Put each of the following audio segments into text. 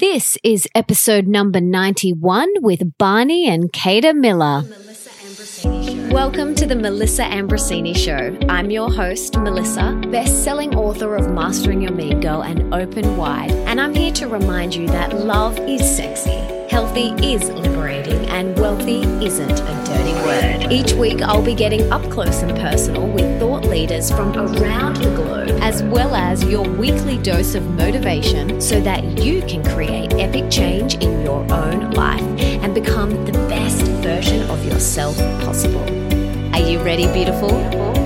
This is episode number 91 with Barney and Kada Miller. Welcome to the Melissa Ambrosini Show. I'm your host, Melissa, best selling author of Mastering Your Mean Girl and Open Wide, and I'm here to remind you that love is sexy. Healthy is liberating and wealthy isn't a dirty word. Each week, I'll be getting up close and personal with thought leaders from around the globe, as well as your weekly dose of motivation so that you can create epic change in your own life and become the best version of yourself possible. Are you ready, beautiful?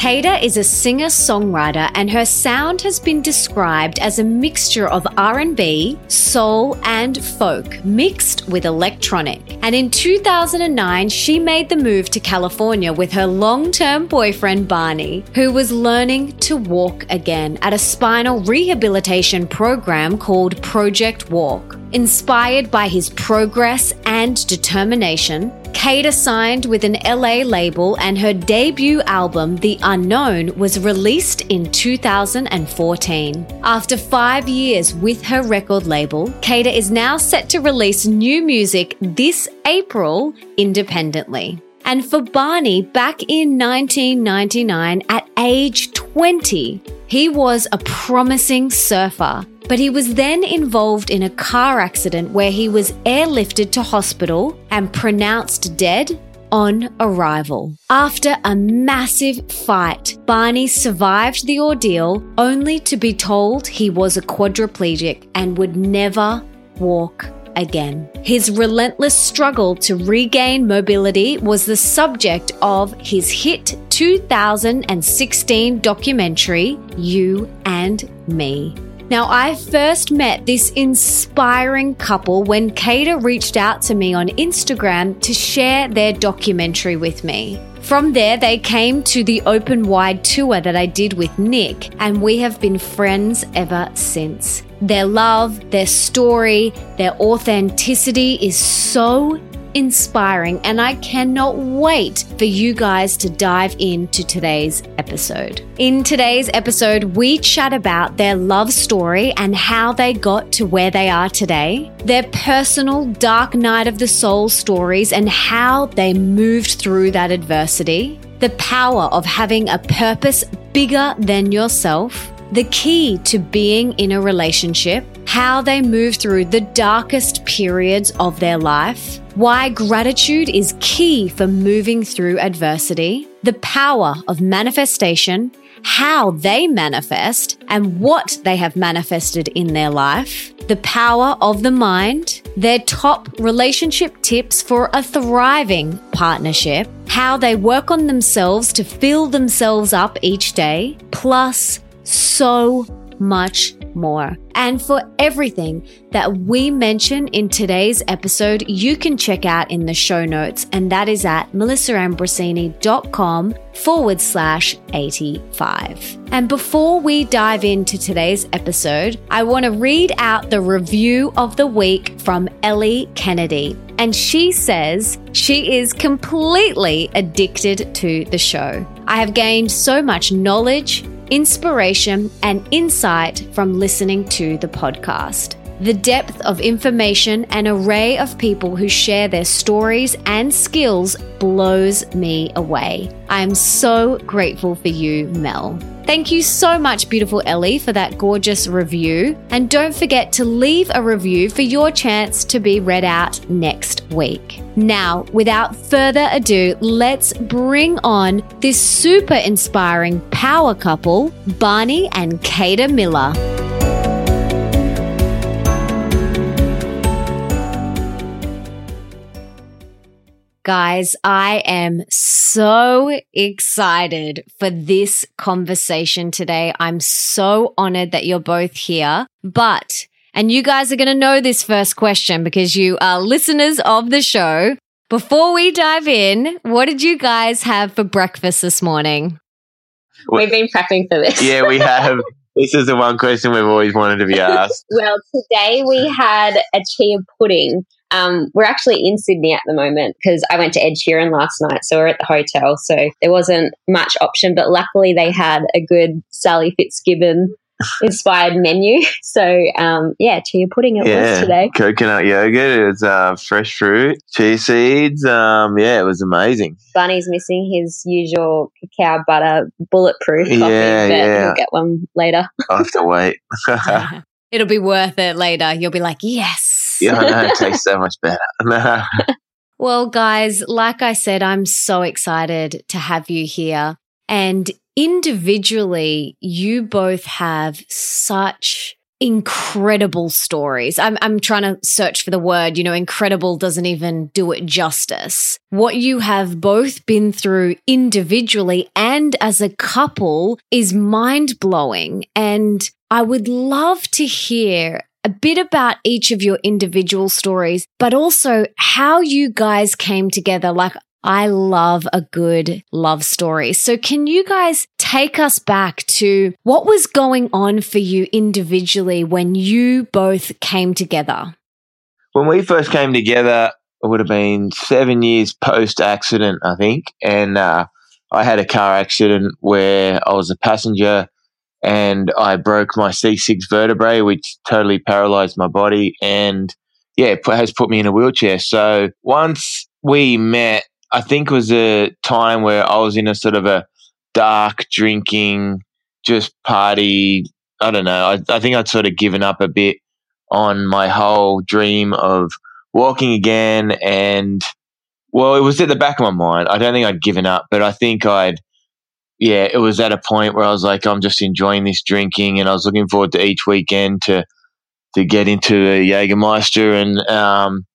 Kada is a singer-songwriter and her sound has been described as a mixture of R&B, soul and folk mixed with electronic. And in 2009, she made the move to California with her long-term boyfriend Barney, who was learning to walk again at a spinal rehabilitation program called Project Walk. Inspired by his progress and determination, Kada signed with an LA label and her debut album, The Unknown, was released in 2014. After five years with her record label, Kada is now set to release new music this April independently. And for Barney, back in 1999, at age 20, he was a promising surfer. But he was then involved in a car accident where he was airlifted to hospital and pronounced dead on arrival. After a massive fight, Barney survived the ordeal only to be told he was a quadriplegic and would never walk again. His relentless struggle to regain mobility was the subject of his hit 2016 documentary, You and Me. Now, I first met this inspiring couple when Kada reached out to me on Instagram to share their documentary with me. From there, they came to the open wide tour that I did with Nick, and we have been friends ever since. Their love, their story, their authenticity is so inspiring, and I cannot wait for you guys to dive into today's episode. In today's episode, we chat about their love story and how they got to where they are today, their personal dark night of the soul stories and how they moved through that adversity, the power of having a purpose bigger than yourself the key to being in a relationship, how they move through the darkest periods of their life, why gratitude is key for moving through adversity, the power of manifestation, how they manifest and what they have manifested in their life, the power of the mind, their top relationship tips for a thriving partnership, how they work on themselves to fill themselves up each day, plus so much more. And for everything that we mention in today's episode, you can check out in the show notes, and that is at melissaambrosini.com forward slash 85. And before we dive into today's episode, I want to read out the review of the week from Ellie Kennedy. And she says she is completely addicted to the show. I have gained so much knowledge inspiration, and insight from listening to the podcast. The depth of information and array of people who share their stories and skills blows me away. I am so grateful for you, Mel. Thank you so much, beautiful Ellie, for that gorgeous review. And don't forget to leave a review for your chance to be read out next week. Now, without further ado, let's bring on this super inspiring power couple, Barney and Kada Miller. Guys, I am so excited for this conversation today. I'm so honored that you're both here. But, and you guys are going to know this first question because you are listeners of the show. Before we dive in, what did you guys have for breakfast this morning? We've been prepping for this. yeah, we have. This is the one question we've always wanted to be asked. well, today we had a chia pudding um, we're actually in Sydney at the moment because I went to Ed Sheeran last night. So we're at the hotel. So there wasn't much option, but luckily they had a good Sally Fitzgibbons inspired menu. So um, yeah, chia pudding it yeah, was today. coconut yogurt. It was uh, fresh fruit, chia seeds. Um, yeah, it was amazing. Bunny's missing his usual cacao butter bulletproof coffee, Yeah, but yeah. he'll get one later. I have to wait. It'll be worth it later. You'll be like, yes. I know. It tastes so much better. Well, guys, like I said, I'm so excited to have you here. And individually, you both have such incredible stories. I'm, I'm trying to search for the word, you know, incredible doesn't even do it justice. What you have both been through individually and as a couple is mind blowing. And I would love to hear a bit about each of your individual stories, but also how you guys came together. Like, I love a good love story. So, can you guys take us back to what was going on for you individually when you both came together? when we first came together, it would have been seven years post accident, I think. And uh, I had a car accident where I was a passenger and I broke my C6 vertebrae, which totally paralyzed my body. And yeah, it has put me in a wheelchair. So once we met, I think it was a time where I was in a sort of a dark drinking, just party. I don't know. I, I think I'd sort of given up a bit on my whole dream of walking again. And well, it was at the back of my mind. I don't think I'd given up, but I think I'd, yeah, it was at a point where I was like, I'm just enjoying this drinking and I was looking forward to each weekend to, to get into a Jägermeister. And, um,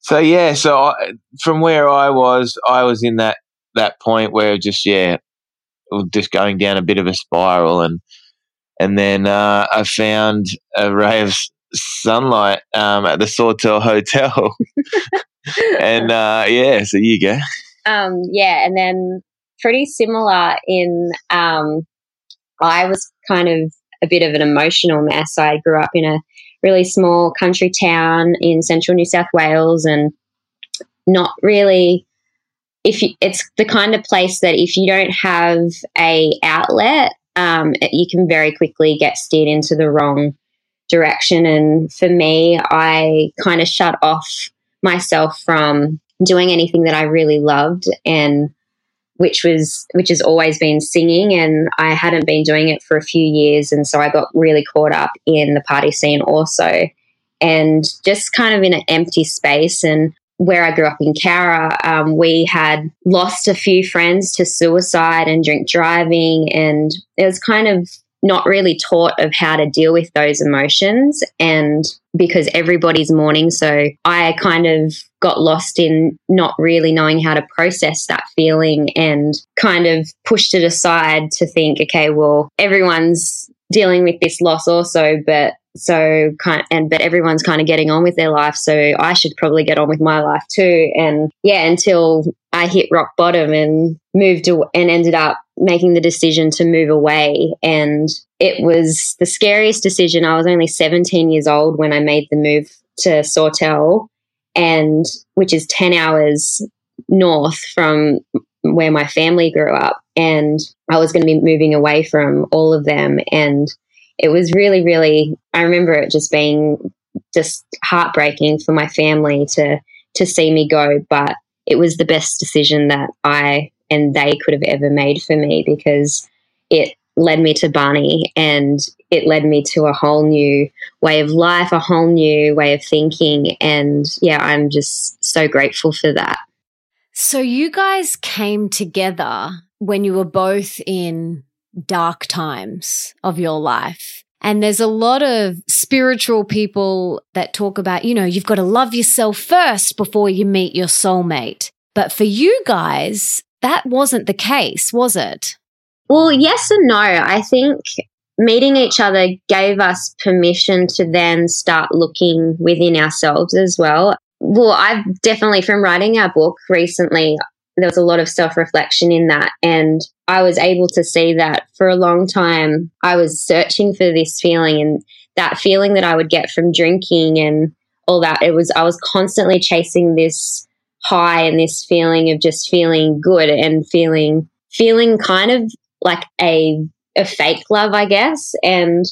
so yeah, so I, from where I was, I was in that, that point where just, yeah, just going down a bit of a spiral and, and then, uh, I found a ray of sunlight, um, at the Sawtell Hotel. and, uh, yeah, so you go. Um, yeah, and then pretty similar in um, I was kind of a bit of an emotional mess. I grew up in a really small country town in central New South Wales and not really if you, it's the kind of place that if you don't have a outlet um, you can very quickly get steered into the wrong direction and for me I kind of shut off myself from doing anything that I really loved and which was which has always been singing and I hadn't been doing it for a few years and so I got really caught up in the party scene also and just kind of in an empty space. And where I grew up in Cowra, um, we had lost a few friends to suicide and drink driving, and it was kind of not really taught of how to deal with those emotions. And because everybody's mourning so i kind of got lost in not really knowing how to process that feeling and kind of pushed it aside to think okay well everyone's dealing with this loss also but so kind and but everyone's kind of getting on with their life. So i should probably get on with my life too. And yeah until i hit rock bottom and moved and ended up making the decision to move away. And it was the scariest decision. I was only 17 years old when i made the move to sawtell and which is 10 hours north from where my family grew up. And i was going to be moving away from all of them. And it was really really i remember it just being just heartbreaking for my family to to see me go. But it was the best decision that i and they could have ever made for me because it led me to barney and it led me to a whole new way of life a whole new way of thinking and yeah i'm just so grateful for that So, you guys came together when you were both in dark times of your life. And there's a lot of spiritual people that talk about, you know, you've got to love yourself first before you meet your soulmate. But for you guys, that wasn't the case, was it? Well, yes and no. I think meeting each other gave us permission to then start looking within ourselves as well. Well, I've definitely, from writing our book recently, there was a lot of self reflection in that. And I was able to see that for a long time, I was searching for this feeling and that feeling that I would get from drinking and all that. It was, I was constantly chasing this high and this feeling of just feeling good and feeling, feeling kind of like a, a fake love, I guess. And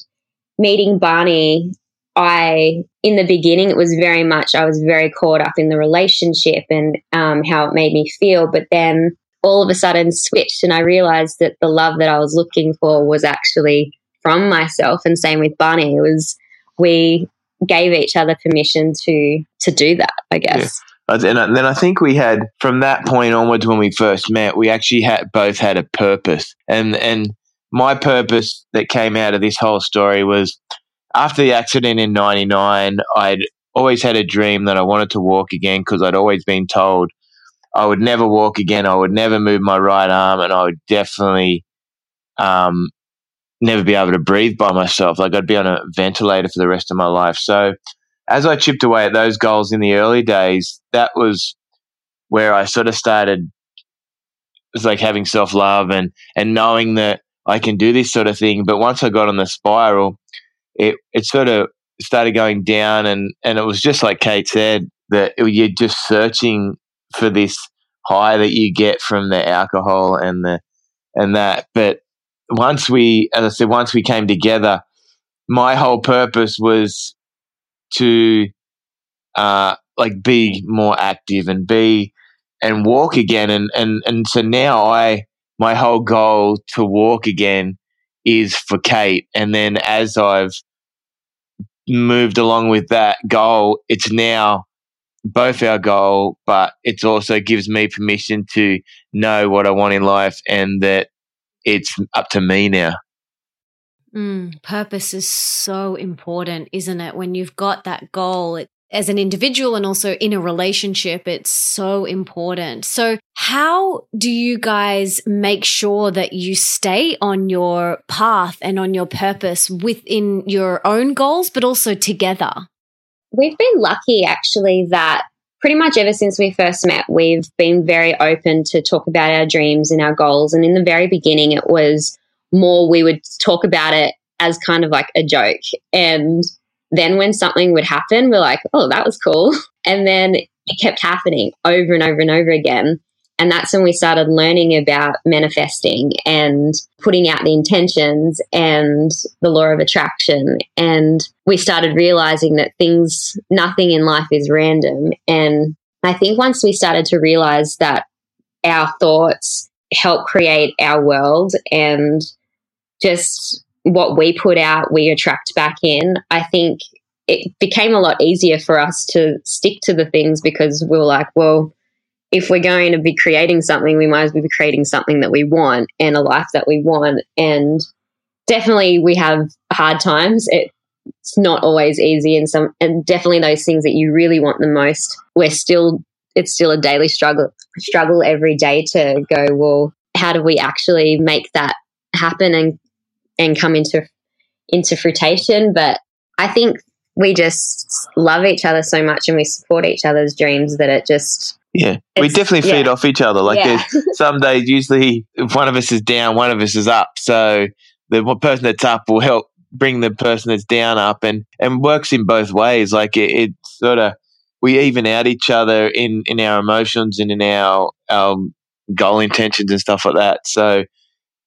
meeting Barney, I, in the beginning, it was very much, I was very caught up in the relationship and um, how it made me feel. But then all of a sudden switched and I realized that the love that I was looking for was actually from myself. And same with Barney. It was, we gave each other permission to, to do that, I guess. Yeah. And then I think we had from that point onwards when we first met, we actually had both had a purpose. And and my purpose that came out of this whole story was after the accident in 99, I'd always had a dream that I wanted to walk again because I'd always been told I would never walk again. I would never move my right arm and I would definitely um, never be able to breathe by myself. Like I'd be on a ventilator for the rest of my life. So as I chipped away at those goals in the early days, that was where I sort of started. It was like having self love and, and knowing that I can do this sort of thing. But once I got on the spiral, it it sort of started going down, and and it was just like Kate said that you're just searching for this high that you get from the alcohol and the and that. But once we, as I said, once we came together, my whole purpose was to uh, like be more active and be and walk again. And and and so now I my whole goal to walk again is for Kate. And then as I've moved along with that goal, it's now both our goal, but it also gives me permission to know what I want in life and that it's up to me now. Mm, purpose is so important, isn't it? When you've got that goal, it, as an individual and also in a relationship, it's so important. So, how do you guys make sure that you stay on your path and on your purpose within your own goals, but also together? We've been lucky actually that pretty much ever since we first met, we've been very open to talk about our dreams and our goals. And in the very beginning, it was more we would talk about it as kind of like a joke. And then when something would happen, we're like, oh, that was cool. And then it kept happening over and over and over again. And that's when we started learning about manifesting and putting out the intentions and the law of attraction. And we started realizing that things, nothing in life is random. And I think once we started to realize that our thoughts help create our world and just what we put out, we attract back in. I think it became a lot easier for us to stick to the things because we were like, well, if we're going to be creating something, we might as well be creating something that we want and a life that we want. And definitely we have hard times. It's not always easy and some and definitely those things that you really want the most, we're still it's still a daily struggle struggle every day to go, well, how do we actually make that happen and and come into into fruition. But I think we just love each other so much and we support each other's dreams that it just yeah we definitely feed yeah. off each other like yeah. some days usually if one of us is down one of us is up so the person that's up will help bring the person that's down up and and works in both ways like it, it sort of we even out each other in in our emotions and in our our goal intentions and stuff like that so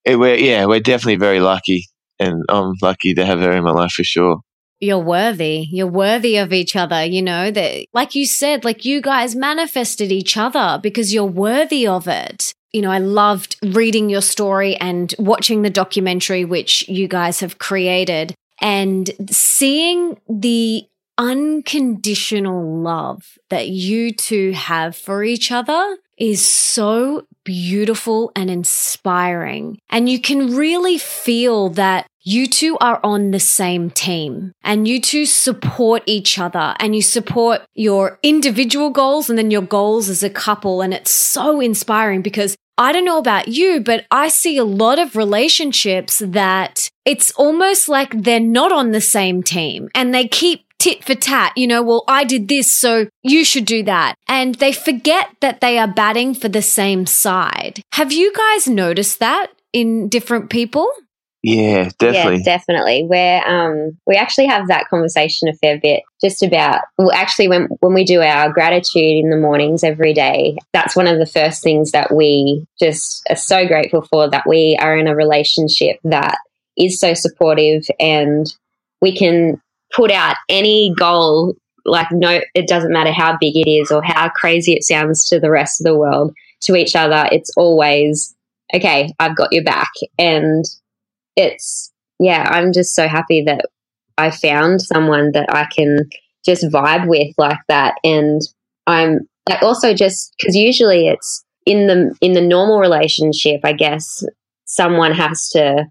it, we're yeah, we're definitely very lucky, and I'm lucky to have her in my life for sure. You're worthy. You're worthy of each other. You know that, like you said, like you guys manifested each other because you're worthy of it. You know, I loved reading your story and watching the documentary which you guys have created and seeing the unconditional love that you two have for each other is so beautiful and inspiring. And you can really feel that you two are on the same team and you two support each other and you support your individual goals and then your goals as a couple. And it's so inspiring because I don't know about you, but I see a lot of relationships that it's almost like they're not on the same team and they keep tit for tat, you know, well, I did this, so you should do that. And they forget that they are batting for the same side. Have you guys noticed that in different people? Yeah, definitely. Yeah, definitely. Where um, we actually have that conversation a fair bit, just about. Well, actually, when when we do our gratitude in the mornings every day, that's one of the first things that we just are so grateful for. That we are in a relationship that is so supportive and we can put out any goal like no it doesn't matter how big it is or how crazy it sounds to the rest of the world to each other it's always okay i've got your back. And it's yeah i'm just so happy that i found someone that i can just vibe with like that. And i'm I also just because usually it's in the in the normal relationship i guess someone has to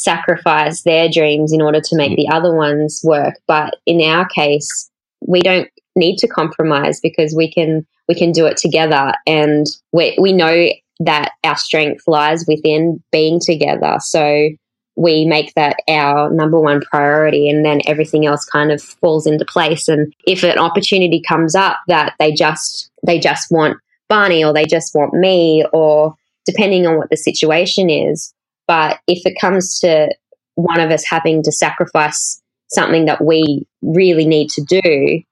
sacrifice their dreams in order to make the other ones work. But in our case we don't need to compromise because we can we can do it together. And we we know that our strength lies within being together. So we make that our number one priority and then everything else kind of falls into place. And if an opportunity comes up that they just they just want Barney or they just want me or depending on what the situation is but if it comes to one of us having to sacrifice something that we really need to do,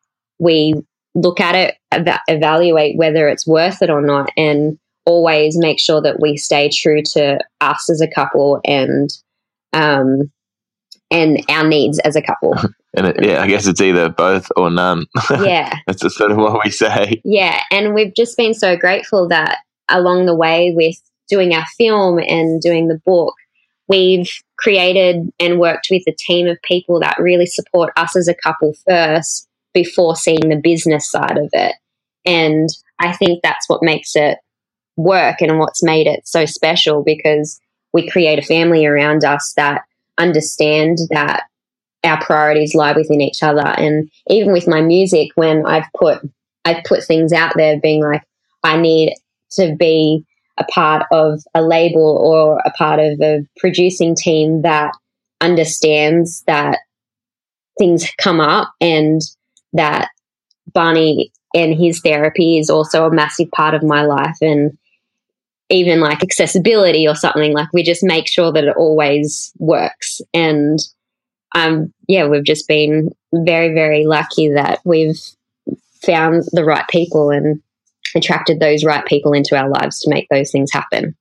we look at it, ev- evaluate whether it's worth it or not, and always make sure that we stay true to us as a couple and um, and our needs as a couple. and it, yeah, I guess it's either both or none. Yeah, that's just sort of what we say. Yeah, and we've just been so grateful that along the way with doing our film and doing the book, we've created and worked with a team of people that really support us as a couple first before seeing the business side of it. And I think that's what makes it work and what's made it so special because we create a family around us that understand that our priorities lie within each other. And even with my music, when I've put I've put things out there being like, I need to be a part of a label or a part of a producing team that understands that things come up and that Barney and his therapy is also a massive part of my life and even like accessibility or something. Like we just make sure that it always works. And um yeah we've just been very very lucky that we've found the right people and attracted those right people into our lives to make those things happen.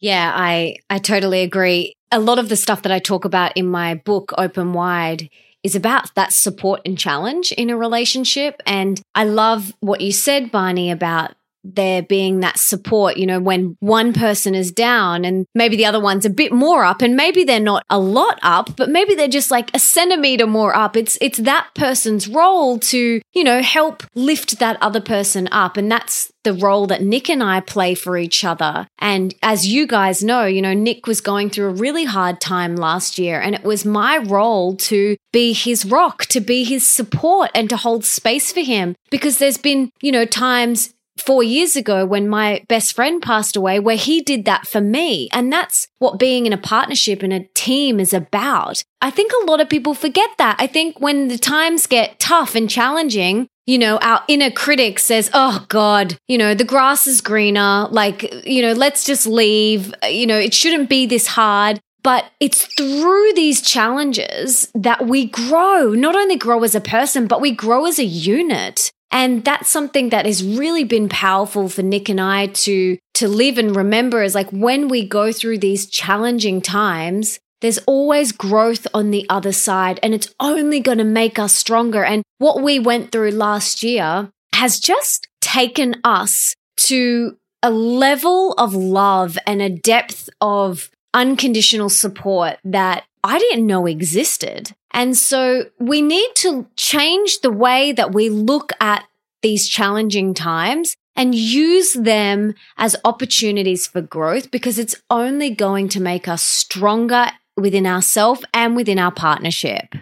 Yeah, I I totally agree. A lot of the stuff that I talk about in my book Open Wide is about that support and challenge in a relationship and I love what you said Barney about there being that support, you know, when one person is down and maybe the other one's a bit more up and maybe they're not a lot up, but maybe they're just like a centimeter more up. It's it's that person's role to, you know, help lift that other person up and that's the role that Nick and I play for each other. And as you guys know, you know, Nick was going through a really hard time last year and it was my role to be his rock, to be his support and to hold space for him because there's been, you know, times four years ago when my best friend passed away, where he did that for me. And that's what being in a partnership and a team is about. I think a lot of people forget that. I think when the times get tough and challenging, you know, our inner critic says, Oh God, you know, the grass is greener. Like, you know, let's just leave. You know, it shouldn't be this hard. But it's through these challenges that we grow, not only grow as a person, but we grow as a unit. And that's something that has really been powerful for Nick and I to, to live and remember is like when we go through these challenging times, there's always growth on the other side and it's only going to make us stronger. And what we went through last year has just taken us to a level of love and a depth of unconditional support that I didn't know existed. And so we need to change the way that we look at these challenging times and use them as opportunities for growth because it's only going to make us stronger within ourselves and within our partnership.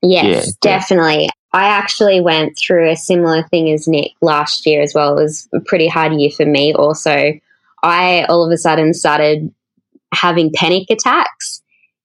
Yes, yeah, definitely. I actually went through a similar thing as Nick last year as well. It was a pretty hard year for me also. I all of a sudden started having panic attacks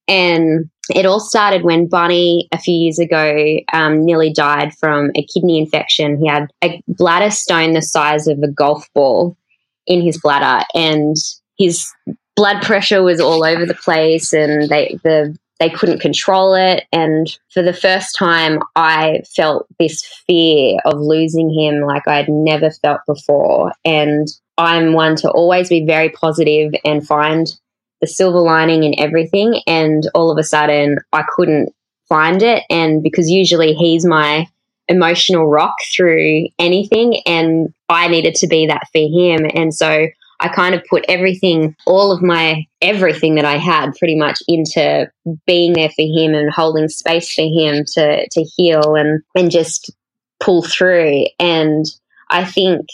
and it all started when Barney, a few years ago, um, nearly died from a kidney infection. He had a bladder stone the size of a golf ball in his bladder, and his blood pressure was all over the place, and they the they couldn't control it. And for the first time, I felt this fear of losing him like I'd never felt before. And I'm one to always be very positive and find the silver lining in everything. And all of a sudden, I couldn't find it. And because usually he's my emotional rock through anything, and I needed to be that for him. And so I kind of put everything, all of my everything that I had pretty much into being there for him and holding space for him to to heal and and just pull through. And I think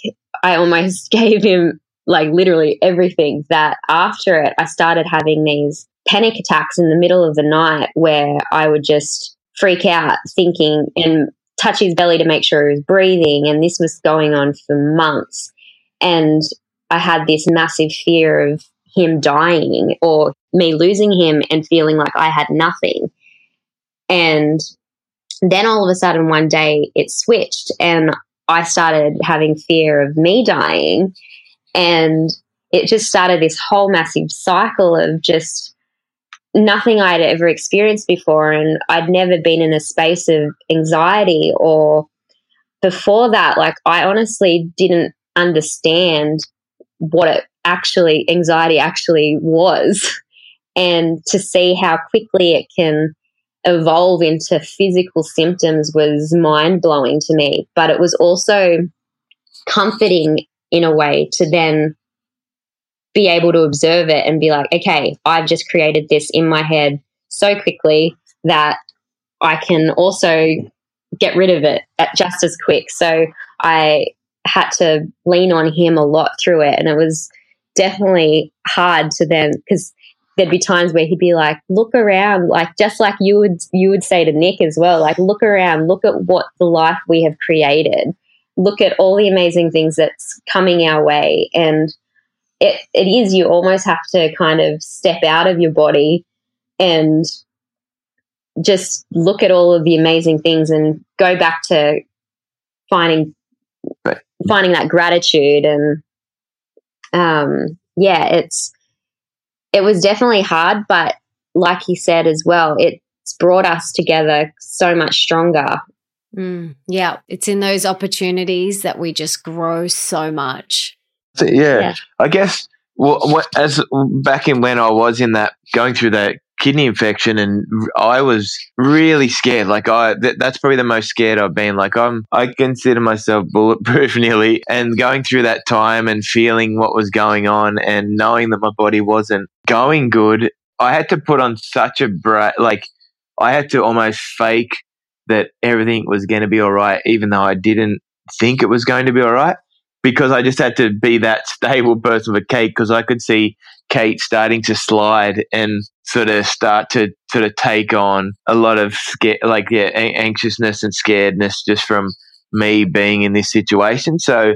I almost gave him like literally everything that after it I started having these panic attacks in the middle of the night where I would just freak out thinking and touch his belly to make sure he was breathing and this was going on for months and I had this massive fear of him dying or me losing him and feeling like I had nothing. And then all of a sudden, one day it switched and I started having fear of me dying. And it just started this whole massive cycle of just nothing I'd ever experienced before. And I'd never been in a space of anxiety or before that, like, I honestly didn't understand what it actually anxiety actually was and to see how quickly it can evolve into physical symptoms was mind blowing to me but it was also comforting in a way to then be able to observe it and be like okay i've just created this in my head so quickly that i can also get rid of it just as quick so i had to lean on him a lot through it. And it was definitely hard to then, because there'd be times where he'd be like, look around, like just like you would, you would say to Nick as well, like, look around, look at what the life we have created. Look at all the amazing things that's coming our way. And it, it is, you almost have to kind of step out of your body and just look at all of the amazing things and go back to finding right finding that gratitude and um, yeah, it's it was definitely hard, but like he said as well, it's brought us together so much stronger. Mm, yeah, it's in those opportunities that we just grow so much. So, yeah, yeah, I guess well, as back in when I was in that going through that kidney infection and I was really scared. Like I, th- that's probably the most scared I've been. Like I'm, I consider myself bulletproof nearly and going through that time and feeling what was going on and knowing that my body wasn't going good. I had to put on such a bra- like I had to almost fake that everything was going to be all right, even though I didn't think it was going to be all right because I just had to be that stable person for Kate because I could see Kate starting to slide and sort of start to sort of take on a lot of like yeah, anxiousness and scaredness just from me being in this situation. So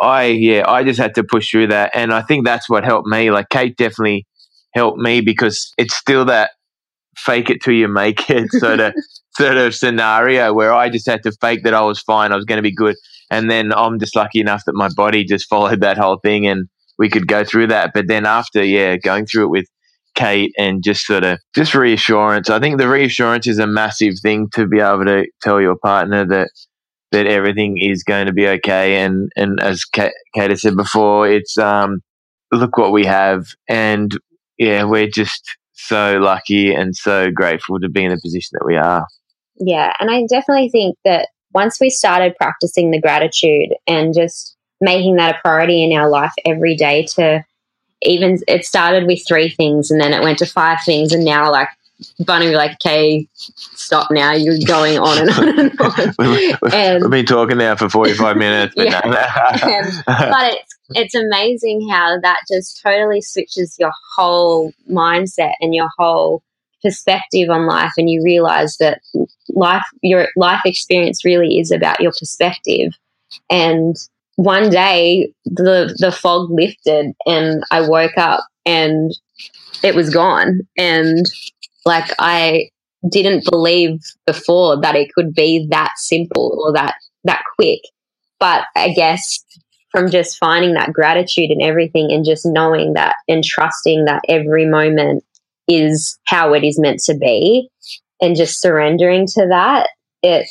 I yeah, I just had to push through that, and I think that's what helped me. Like Kate definitely helped me because it's still that fake it till you make it sort of sort of scenario where I just had to fake that I was fine, I was going to be good, and then I'm just lucky enough that my body just followed that whole thing and we could go through that. But then after, yeah, going through it with Kate and just sort of just reassurance. I think the reassurance is a massive thing to be able to tell your partner that that everything is going to be okay. And and as Kate, Kate said before, it's um look what we have, and yeah, we're just so lucky and so grateful to be in the position that we are. Yeah, and I definitely think that once we started practicing the gratitude and just making that a priority in our life every day to even it started with three things and then it went to five things and now like Bunny like, okay, stop now. You're going on and on and on. we've, and, we've been talking now for 45 minutes. But, yeah. and, but it's, it's amazing how that just totally switches your whole mindset and your whole perspective on life. And you realize that life, your life experience really is about your perspective. And one day the the fog lifted and I woke up and it was gone and like I didn't believe before that it could be that simple or that that quick but I guess from just finding that gratitude and everything and just knowing that and trusting that every moment is how it is meant to be and just surrendering to that it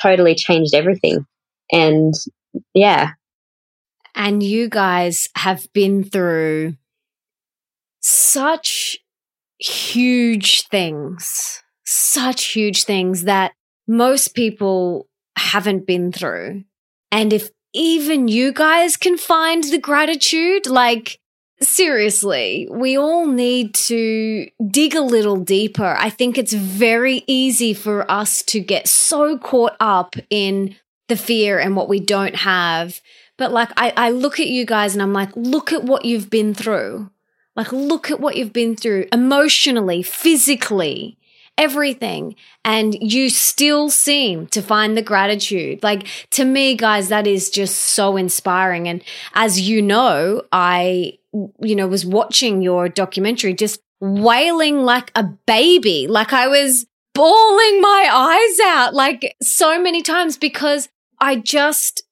totally changed everything and yeah. And you guys have been through such huge things, such huge things that most people haven't been through. And if even you guys can find the gratitude, like, seriously, we all need to dig a little deeper. I think it's very easy for us to get so caught up in the fear and what we don't have. But like, I, I look at you guys and I'm like, look at what you've been through. Like, look at what you've been through emotionally, physically, everything. And you still seem to find the gratitude. Like, to me, guys, that is just so inspiring. And as you know, I, you know, was watching your documentary just wailing like a baby. Like, I was bawling my eyes out like so many times because I just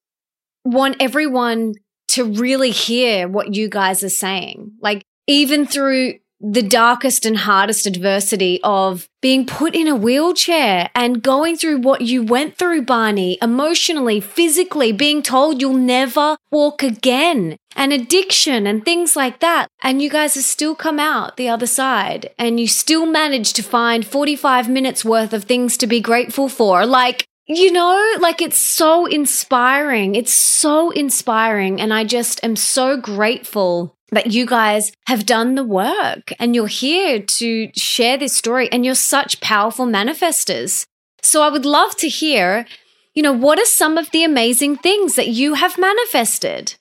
want everyone to really hear what you guys are saying. Like, even through the darkest and hardest adversity of being put in a wheelchair and going through what you went through, Barney, emotionally, physically, being told you'll never walk again, and addiction and things like that. And you guys have still come out the other side and you still managed to find 45 minutes worth of things to be grateful for. Like, you know, like it's so inspiring. It's so inspiring. And I just am so grateful that you guys have done the work and you're here to share this story and you're such powerful manifestors. So I would love to hear, you know, what are some of the amazing things that you have manifested?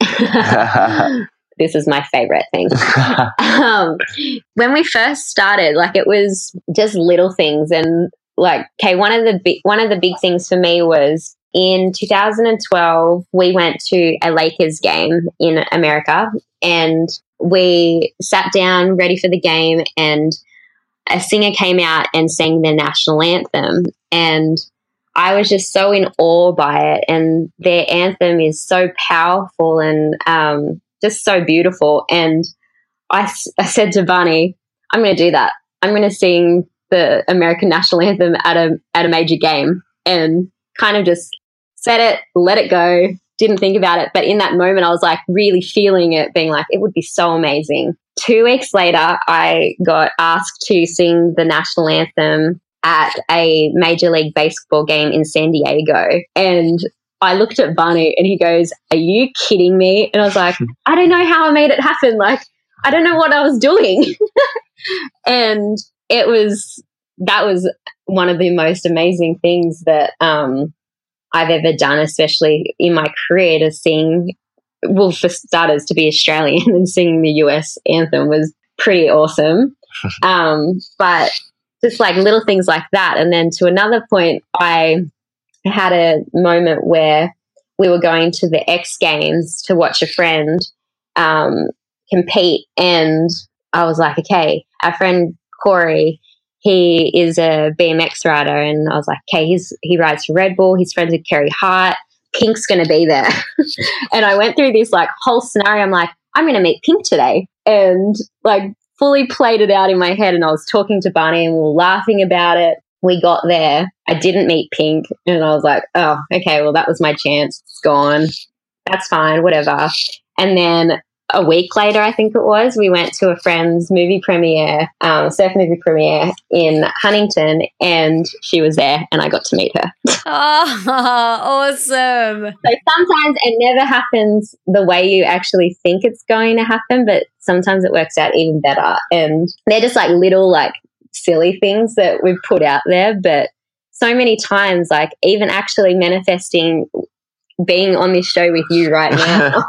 this is my favorite thing. um, when we first started, like it was just little things and like okay, one of the big one of the big things for me was in 2012, we went to a Lakers game in America and we sat down ready for the game and a singer came out and sang their national anthem. And I was just so in awe by it and their anthem is so powerful and um, just so beautiful. And I, I said to Barney I'm going to do that. I'm going to sing the American national anthem at a at a major game and kind of just said it, let it go, didn't think about it. But in that moment, I was like really feeling it, being like, it would be so amazing. Two weeks later, I got asked to sing the national anthem at a Major League Baseball game in San Diego. And I looked at Barney and he goes, Are you kidding me? And I was like, I don't know how I made it happen. Like, I don't know what I was doing. and it was, that was one of the most amazing things that um, I've ever done, especially in my career, to sing. Well, for starters, to be Australian and singing the US anthem was pretty awesome. um, but just like little things like that. And then to another point, I had a moment where we were going to the X Games to watch a friend um, compete. And I was like, okay, our friend Corey he is a BMX rider, and I was like, okay, he's he rides for Red Bull. He's friends with Carey Hart. Pink's going to be there, and I went through this like whole scenario. I'm like, I'm going to meet Pink today, and like fully played it out in my head. And I was talking to Barney, and we were laughing about it. We got there. I didn't meet Pink, and I was like, oh, okay, well that was my chance. It's gone. That's fine, whatever. And then a week later, I think it was, we went to a friend's movie premiere, um, surf movie premiere in Huntington, and she was there, and I got to meet her. oh, awesome! So sometimes it never happens the way you actually think it's going to happen, but sometimes it works out even better. And they're just like little, like silly things that we've put out there, but so many times, like even actually manifesting being on this show with you right now.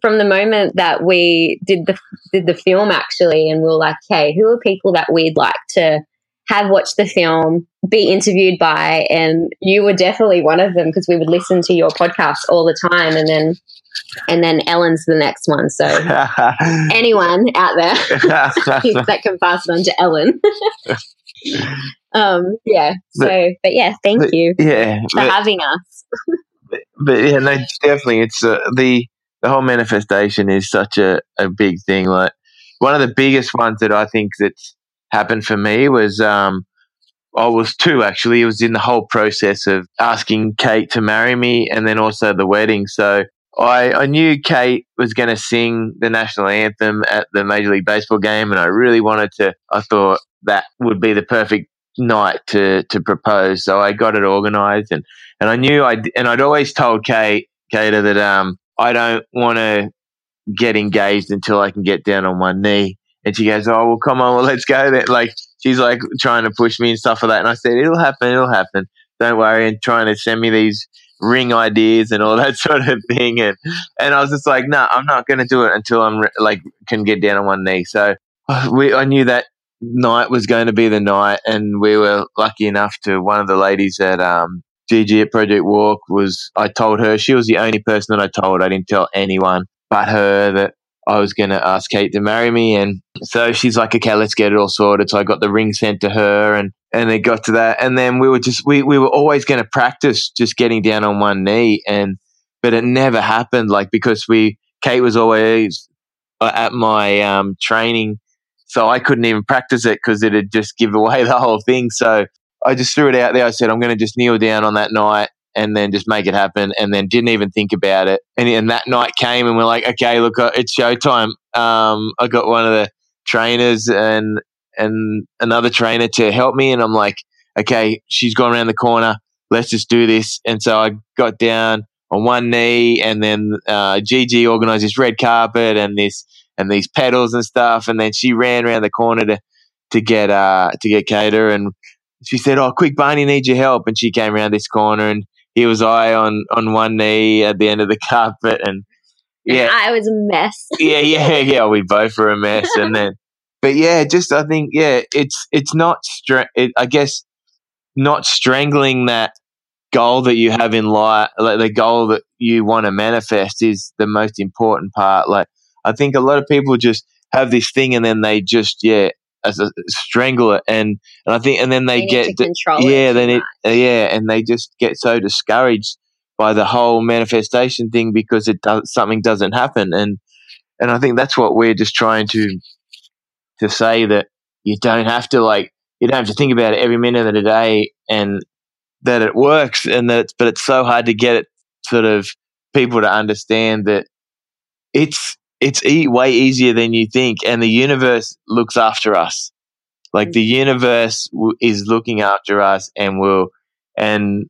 From the moment that we did the did the film actually, and we were like, "Hey, who are people that we'd like to have watched the film, be interviewed by?" And you were definitely one of them because we would listen to your podcast all the time, and then and then Ellen's the next one. So anyone out there that can pass it on to Ellen. um, yeah. So, but, but yeah, thank but, you. Yeah, for but, having us. but, but yeah, no, definitely, it's uh, the the whole manifestation is such a, a big thing. Like one of the biggest ones that I think that's happened for me was um, I was two actually. It was in the whole process of asking Kate to marry me and then also the wedding. So I, I knew Kate was going to sing the national anthem at the Major League Baseball game, and I really wanted to. I thought that would be the perfect night to to propose. So I got it organised, and and I knew I and I'd always told Kate Kater that um I don't want to get engaged until I can get down on one knee. And she goes, "Oh well, come on, well let's go." Then like she's like trying to push me and stuff like that, and I said, "It'll happen, it'll happen. Don't worry." And trying to send me these ring ideas and all that sort of thing, and and I was just like, "No, nah, I'm not going to do it until I'm like can get down on one knee." So we I knew that night was going to be the night, and we were lucky enough to one of the ladies at um, Gigi at Project Walk was I told her she was the only person that I told. I didn't tell anyone but her that I was going to ask Kate to marry me, and so she's like, "Okay, let's get it all sorted." So I got the ring sent to her, and and it got to that, and then we were just we we were always going to practice just getting down on one knee, and but it never happened, like because we Kate was always uh, at my um, training so I couldn't even practice it because it'd just give away the whole thing. So I just threw it out there. I said, I'm going to just kneel down on that night and then just make it happen. And then didn't even think about it. And, and that night came and we're like, okay, look, uh, it's showtime. Um, I got one of the trainers and, and another trainer to help me. And I'm like, okay, she's gone around the corner. Let's just do this. And so I got down on one knee and then, uh, Gigi organized this red carpet and this, and these petals and stuff. And then she ran around the corner to to get uh to get Kada, and she said, "Oh, quick, Barney needs your help." And she came around this corner, and here was I on on one knee at the end of the carpet, and yeah, I was a mess. yeah, yeah, yeah. We both were a mess, and then, but yeah, just I think yeah, it's it's not stra- it, I guess not strangling that goal that you have in life, like the goal that you want to manifest, is the most important part. Like I think a lot of people just have this thing and then they just yeah as a, strangle it and and I think and then they, They get need to control yeah then it yeah and they just get so discouraged by the whole manifestation thing because it does something doesn't happen and and I think that's what we're just trying to to say that you don't have to like you don't have to think about it every minute of the day and that it works and that it's, but it's so hard to get it sort of people to understand that it's it's e- way easier than you think and the universe looks after us like the mm. universe w- is looking after us and will and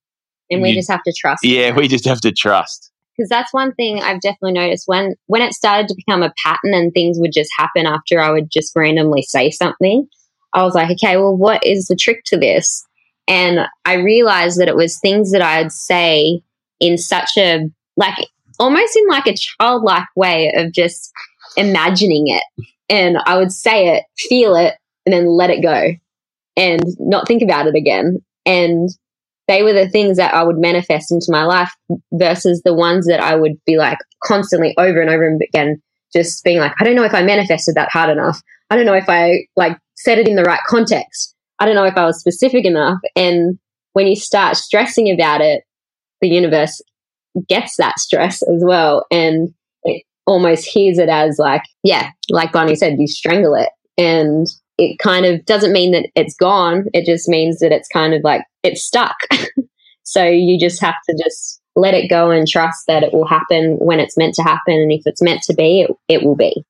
and we you- just have to trust. yeah we just have to trust because that's one thing I've definitely noticed when when it started to become a pattern and things would just happen after I would just randomly say something. I was like, okay, well, what is the trick to this? And I realized that it was things that I'd say in such a like almost in like a childlike way of just imagining it, and I would say it, feel it, and then let it go, and not think about it again. And they were the things that I would manifest into my life versus the ones that I would be like constantly over and over again, just being like, I don't know if I manifested that hard enough. I don't know if I like said it in the right context. I don't know if I was specific enough. And when you start stressing about it, the universe gets that stress as well. And it almost hears it as like, yeah, like Barney said, you strangle it. And it kind of doesn't mean that it's gone. It just means that it's kind of like it's stuck. so you just have to just let it go and trust that it will happen when it's meant to happen. And if it's meant to be, it, it will be.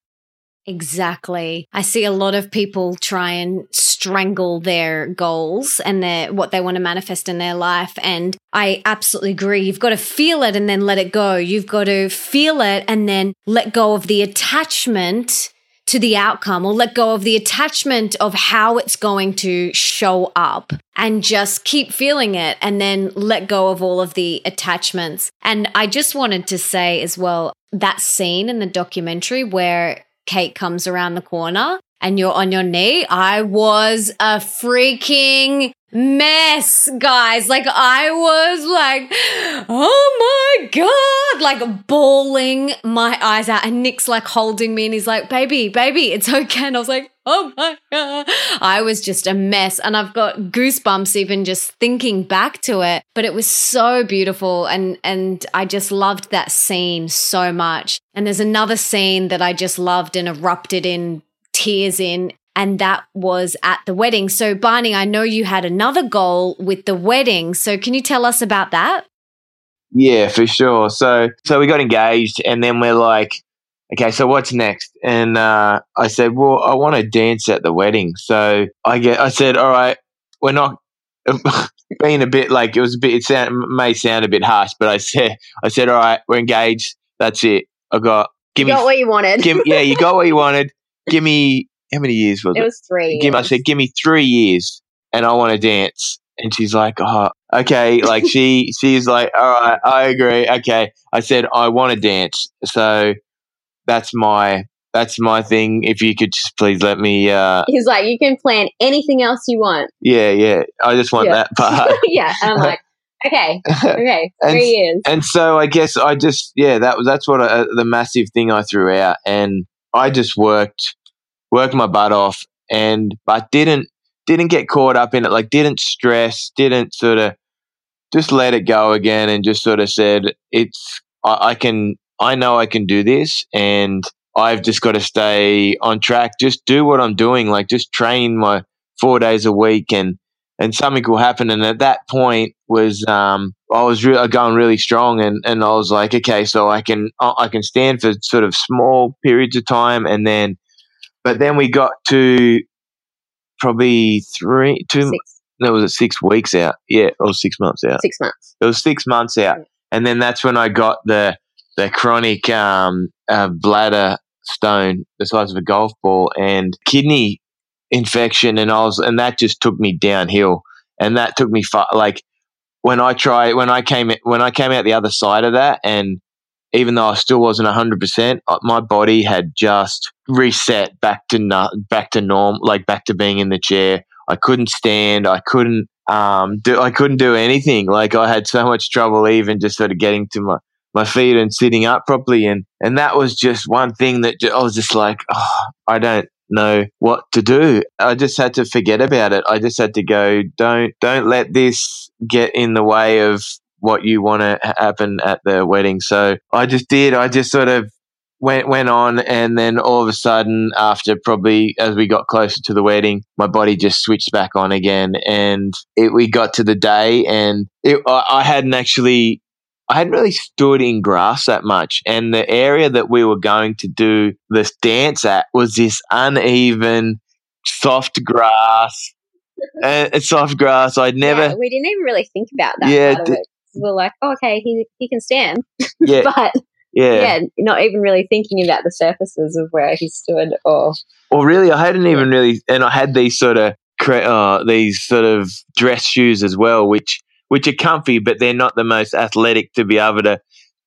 Exactly. I see a lot of people try and strangle their goals and their what they want to manifest in their life and I absolutely agree. You've got to feel it and then let it go. You've got to feel it and then let go of the attachment to the outcome or let go of the attachment of how it's going to show up and just keep feeling it and then let go of all of the attachments. And I just wanted to say as well that scene in the documentary where Kate comes around the corner and you're on your knee. I was a freaking mess, guys. Like I was like, oh my God, like bawling my eyes out. And Nick's like holding me and he's like, baby, baby, it's okay. And I was like, oh my God. I was just a mess. And I've got goosebumps even just thinking back to it. But it was so beautiful. And, and I just loved that scene so much. And there's another scene that I just loved and erupted in tears in and that was at the wedding. So, Barney, I know you had another goal with the wedding. So, can you tell us about that? Yeah, for sure. So so we got engaged and then we're like, okay, so what's next? And uh, I said, well, I want to dance at the wedding. So I get I said, all right, we're not being a bit like it was a bit. It sound, may sound a bit harsh, but I said, I said, all right, we're engaged. That's it. I got give you me got what you wanted. give, yeah, you got what you wanted. Give me how many years was it? it was three. Give, I said, give me three years, and I want to dance. And she's like, oh, okay. Like she, she's like, all right, I agree. Okay. I said, I want to dance. So that's my, that's my thing. If you could just please let me, uh, He's like, you can plan anything else you want. yeah, yeah. I just want Yeah. that part. yeah, and I'm like, okay, okay, And- three years. and so I guess I just yeah that was that's what I, the massive thing I threw out and I just worked worked my butt off and but didn't didn't get caught up in it like didn't stress didn't sort of just let it go again and just sort of said it's I, I can I know I can do this and I've just got to stay on track. Just do what I'm doing like just train my four days a week and and something will happen. And at that point was um, I was re- going really strong, and, and I was like, okay, so I can I can stand for sort of small periods of time, and then, but then we got to probably three three, two, Six, no, was it six weeks out? Yeah, or six months out. six months. It was six months out, Yeah. and then that's when I got the the chronic um, uh, bladder stone the size of a golf ball and kidney infection, and I was and that just took me downhill, and that took me far. Like when I tried when I came when I came out the other side of that, and even though I still wasn't hundred percent, uh, my body had just reset back to back to norm, like back to being in the chair. I couldn't stand. I couldn't um do. I couldn't do anything. Like I had so much trouble even just sort of getting to my my feet and sitting up properly. And and that was just one thing that I was just like, oh, I don't know what to do. I just had to forget about it. I just had to go. Don't don't let this get in the way of what you want to happen at the wedding. So I just did. I just sort of went went on and then all of a sudden after probably as we got closer to the wedding my body just switched back on again and it, we got to the day and it, I, I hadn't actually I hadn't really stood in grass that much and the area that we were going to do this dance at was this uneven soft grass and soft grass I'd never Yeah, we didn't even really think about that. Yeah, part of d- it. We are like, oh, okay, he he can stand, yeah but yeah yeah, not even really thinking about the surfaces of where he stood or Well, really, I hadn't even really, and I had these sort of cre- uh, these sort of dress shoes as well, which which are comfy, but they're not the most athletic to be able to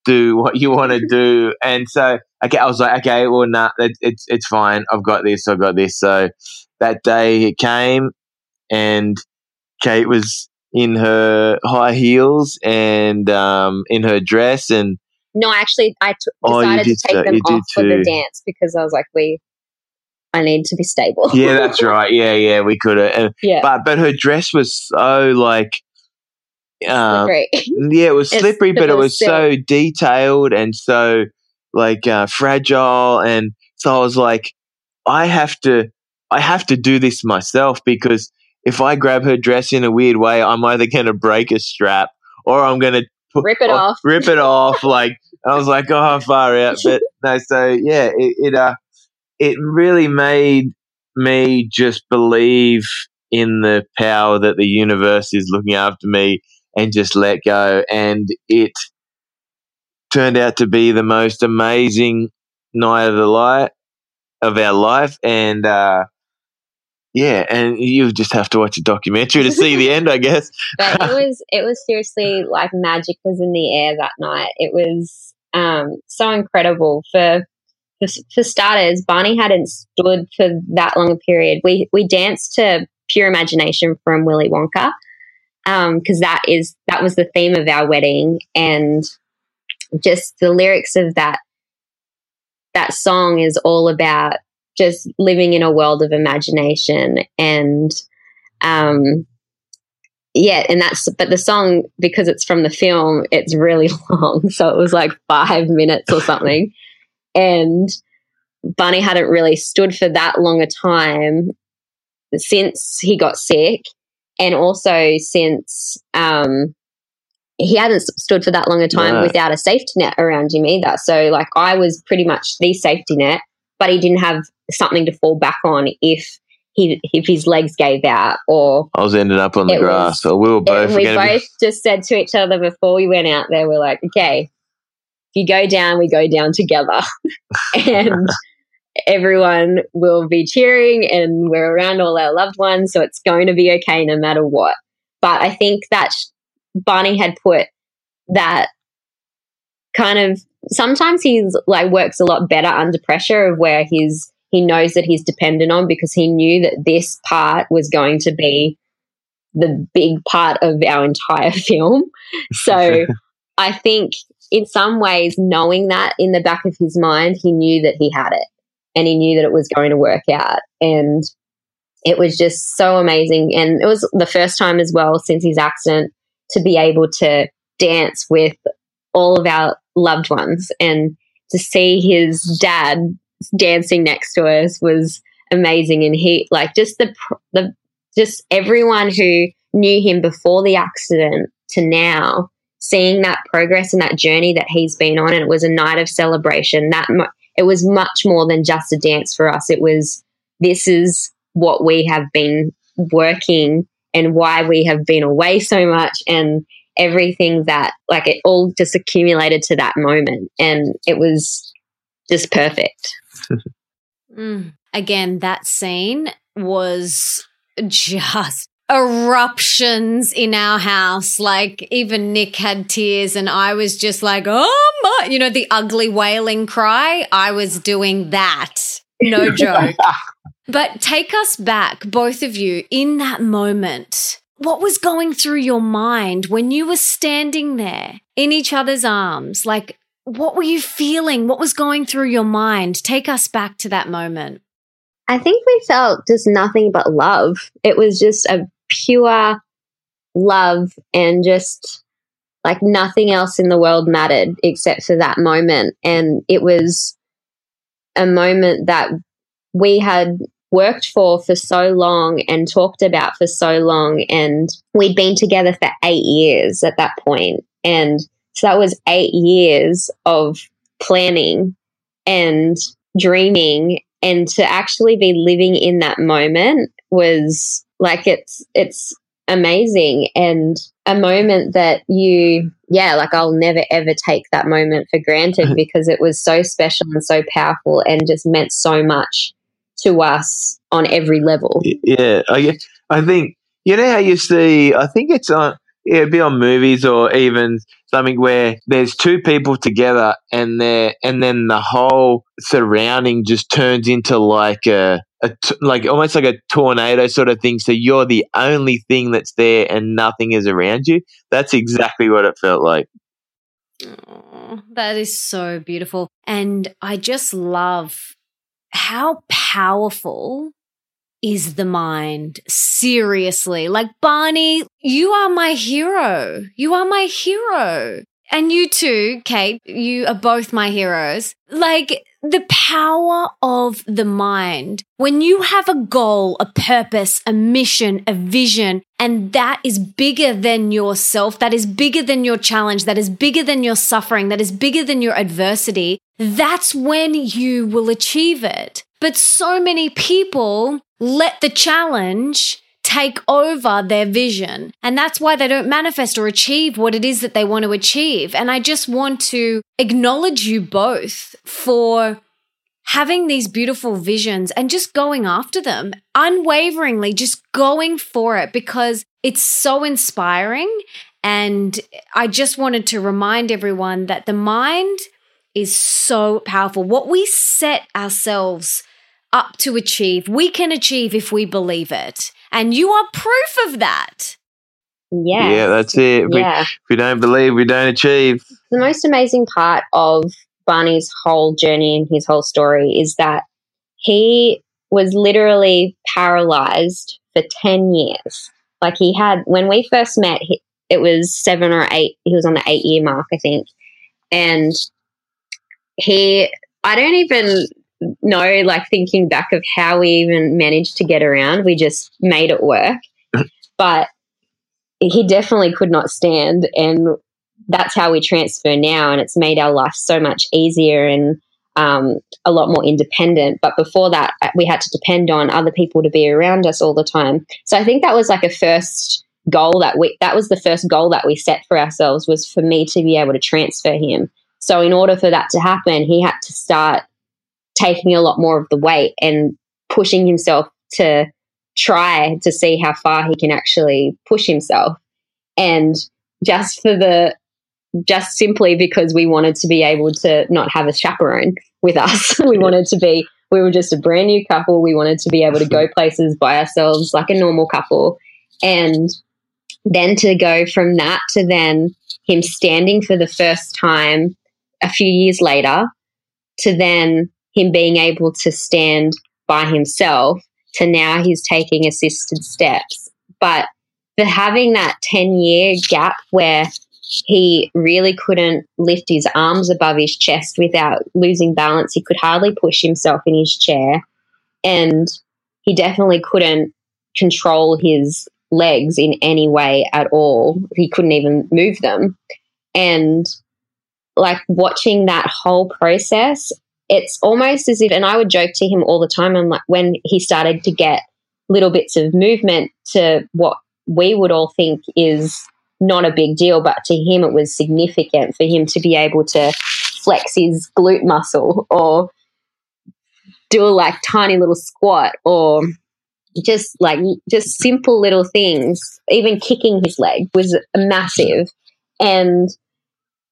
do what you want to do. And so, okay, I was like, okay, well, nah, it, it's it's fine. I've got this. I've got this. So that day it came, and Kate was in her high heels and um, in her dress, and no. Actually, I t- Oh, decided did to take so- them you off for the dance because I was like, we, I need to be stable. yeah, that's right. Yeah, yeah, we could have. yeah, But but her dress was so like. Um. Yeah, it was slippery, but it was so detailed and so like uh, fragile, and so I was like, I have to, I have to do this myself because if I grab her dress in a weird way, I'm either going to break a strap or I'm going to Rip it off. rip it off. Like I was like, oh, far out. But no, so yeah, it, it uh, it really made me just believe in the power that the universe is looking after me and just let go. And it turned out to be the most amazing night of the light of our life. And uh, yeah, and you just have to watch a documentary to see the end, I guess. but it was it was seriously like magic was in the air that night. It was um, so incredible for, for for starters. Barney hadn't stood for that long a period. We we danced to Pure Imagination from Willy Wonka because that is that was the theme of our wedding and just the lyrics of that that song is all about just living in a world of imagination and um yeah, and that's but the song because it's from the film, it's really long, so it was like five minutes or something, and Barney hadn't really stood for that long a time since he got sick, and also since um, he hadn't stood for that long a time No. without a safety net around him either. So like I was pretty much the safety net, but he didn't have something to fall back on if he, if his legs gave out or I was ending up on the grass, was- or we were both. we both be, just said to each other before we went out there, we're like, okay, if you go down, we go down together. and everyone will be cheering and we're around all our loved ones. So it's going to be okay no matter what. But I think that Barney had put that kind of sometimes he's like works a lot better under pressure of where he's he knows that he's dependent on because he knew that this part was going to be the big part of our entire film. So I think in some ways, knowing that in the back of his mind, he knew that he had it and he knew that it was going to work out. And it was just so amazing. And it was the first time as well since his accident to be able to dance with all of our loved ones and to see his dad dancing next to us was amazing. And he, like, just the, the, just everyone who knew him before the accident to now seeing that progress and that journey that he's been on and it was a night of celebration that it was much more than just a dance for us. It was this is what we have been working and why we have been away so much and everything that like it all just accumulated to that moment. And it was just perfect. Mm. Again, that scene was just eruptions in our house. Like even Nick had tears and I was just like, oh my, you know, the ugly wailing cry. I was doing that. No joke. But take us back, both of you, in that moment. What was going through your mind when you were standing there in each other's arms? Like, what were you feeling? What was going through your mind? Take us back to that moment. I think we felt just nothing but love. It was just a pure love and just like nothing else in the world mattered except for that moment. And it was a moment that we had worked for for so long and talked about for so long. And we'd been together for eight years at that point. And so that was eight years of planning and dreaming and to actually be living in that moment was like it's it's amazing and a moment that you yeah like I'll never ever take that moment for granted because it was so special and so powerful and just meant so much to us on every level yeah, I I think you know how you see. I think it's on. Yeah, it'd be on movies or even something where there's two people together and they and then the whole surrounding just turns into like a t- like almost like a tornado sort of thing. So you're the only thing that's there and nothing is around you. That's exactly what it felt like. Oh, that is so beautiful. And I just love how powerful is the mind. Seriously. Like, Barney, you are my hero. You are my hero. And you too, Kate, you are both my heroes. Like, the power of the mind. When you have a goal, a purpose, a mission, a vision, and that is bigger than yourself, that is bigger than your challenge, that is bigger than your suffering, that is bigger than your adversity, that's when you will achieve it. But so many people let the challenge take over their vision. And that's why they don't manifest or achieve what it is that they want to achieve. And I just want to acknowledge you both for having these beautiful visions and just going after them unwaveringly, just going for it because it's so inspiring. And I just wanted to remind everyone that the mind is so powerful. What we set ourselves up to achieve, we can achieve if we believe it. And you are proof of that. yeah Yeah, that's it. If, we, yeah if we don't believe, we don't achieve. the most amazing part of Barney's whole journey and his whole story is that he was literally paralyzed for 10 years. Like he had, when we first met, he, it was seven or eight, he was on the eight year mark, I think. And he, I don't even know, like thinking back of how we even managed to get around. We just made it work. but he definitely could not stand. And that's how we transfer now and it's made our life so much easier and um, a lot more independent. But before that, uh, we had to depend on other people to be around us all the time. So I think that was like a first goal that we that was the first goal that we set for ourselves was for me to be able to transfer him. So in order for that to happen, he had to start taking a lot more of the weight and pushing himself to try to see how far he can actually push himself. And just for the just simply because we wanted to be able to not have a chaperone with us. we wanted to be, we were just a brand new couple. We wanted to be able to go places by ourselves like a normal couple. And then to go from that to then him standing for the first time a few years later to then him being able to stand by himself to now he's taking assisted steps. But for having that 10 year gap where he really couldn't lift his arms above his chest without losing balance. He could hardly push himself in his chair. And he definitely couldn't control his legs in any way at all. He couldn't even move them. And like watching that whole process, it's almost as if, and I would joke to him all the time, I'm like, when he started to get little bits of movement to what we would all think is not a big deal, but to him it was significant for him to be able to flex his glute muscle or do a like tiny little squat or just like just simple little things. Even kicking his leg was massive. And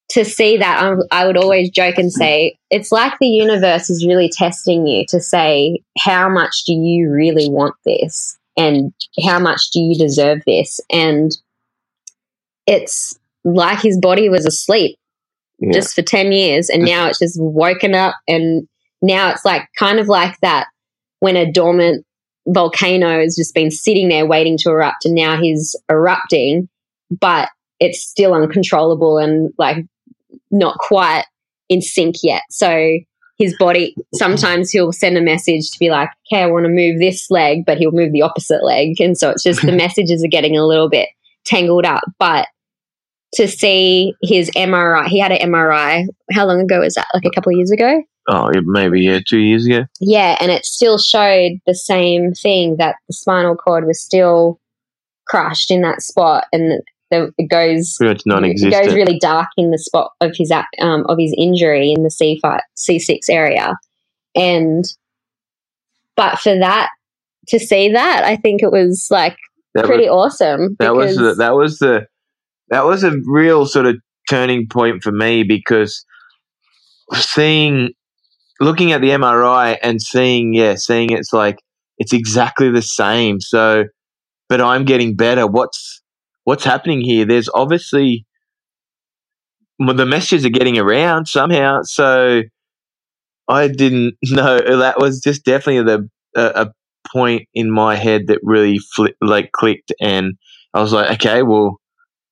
to see that, I, I would always joke and say, it's like the universe is really testing you to say, how much do you really want this? And how much do you deserve this? And it's like his body was asleep yeah. just for 10 years and now it's just woken up and now it's like kind of like that when a dormant volcano has just been sitting there waiting to erupt and now he's erupting but it's still uncontrollable and like not quite in sync yet so his body sometimes he'll send a message to be like okay i want to move this leg but he'll move the opposite leg and so it's just the messages are getting a little bit tangled up but to see his MRI. He had an MRI. How long ago was that? Like a couple of years ago? Oh, maybe, yeah, two years ago. Yeah, and it still showed the same thing that the spinal cord was still crushed in that spot and the, it goes. It goes really dark in the spot of his um, of his injury in the C five C six area, and but for that to see that, I think it was like that pretty was, awesome. That was the, that was the that was a real sort of turning point for me because seeing looking at the MRI and seeing yeah seeing it's like it's exactly the same so but I'm getting better what's what's happening here there's obviously the messages are getting around somehow so I didn't know that was just definitely the a, a point in my head that really fli- like clicked and I was like okay well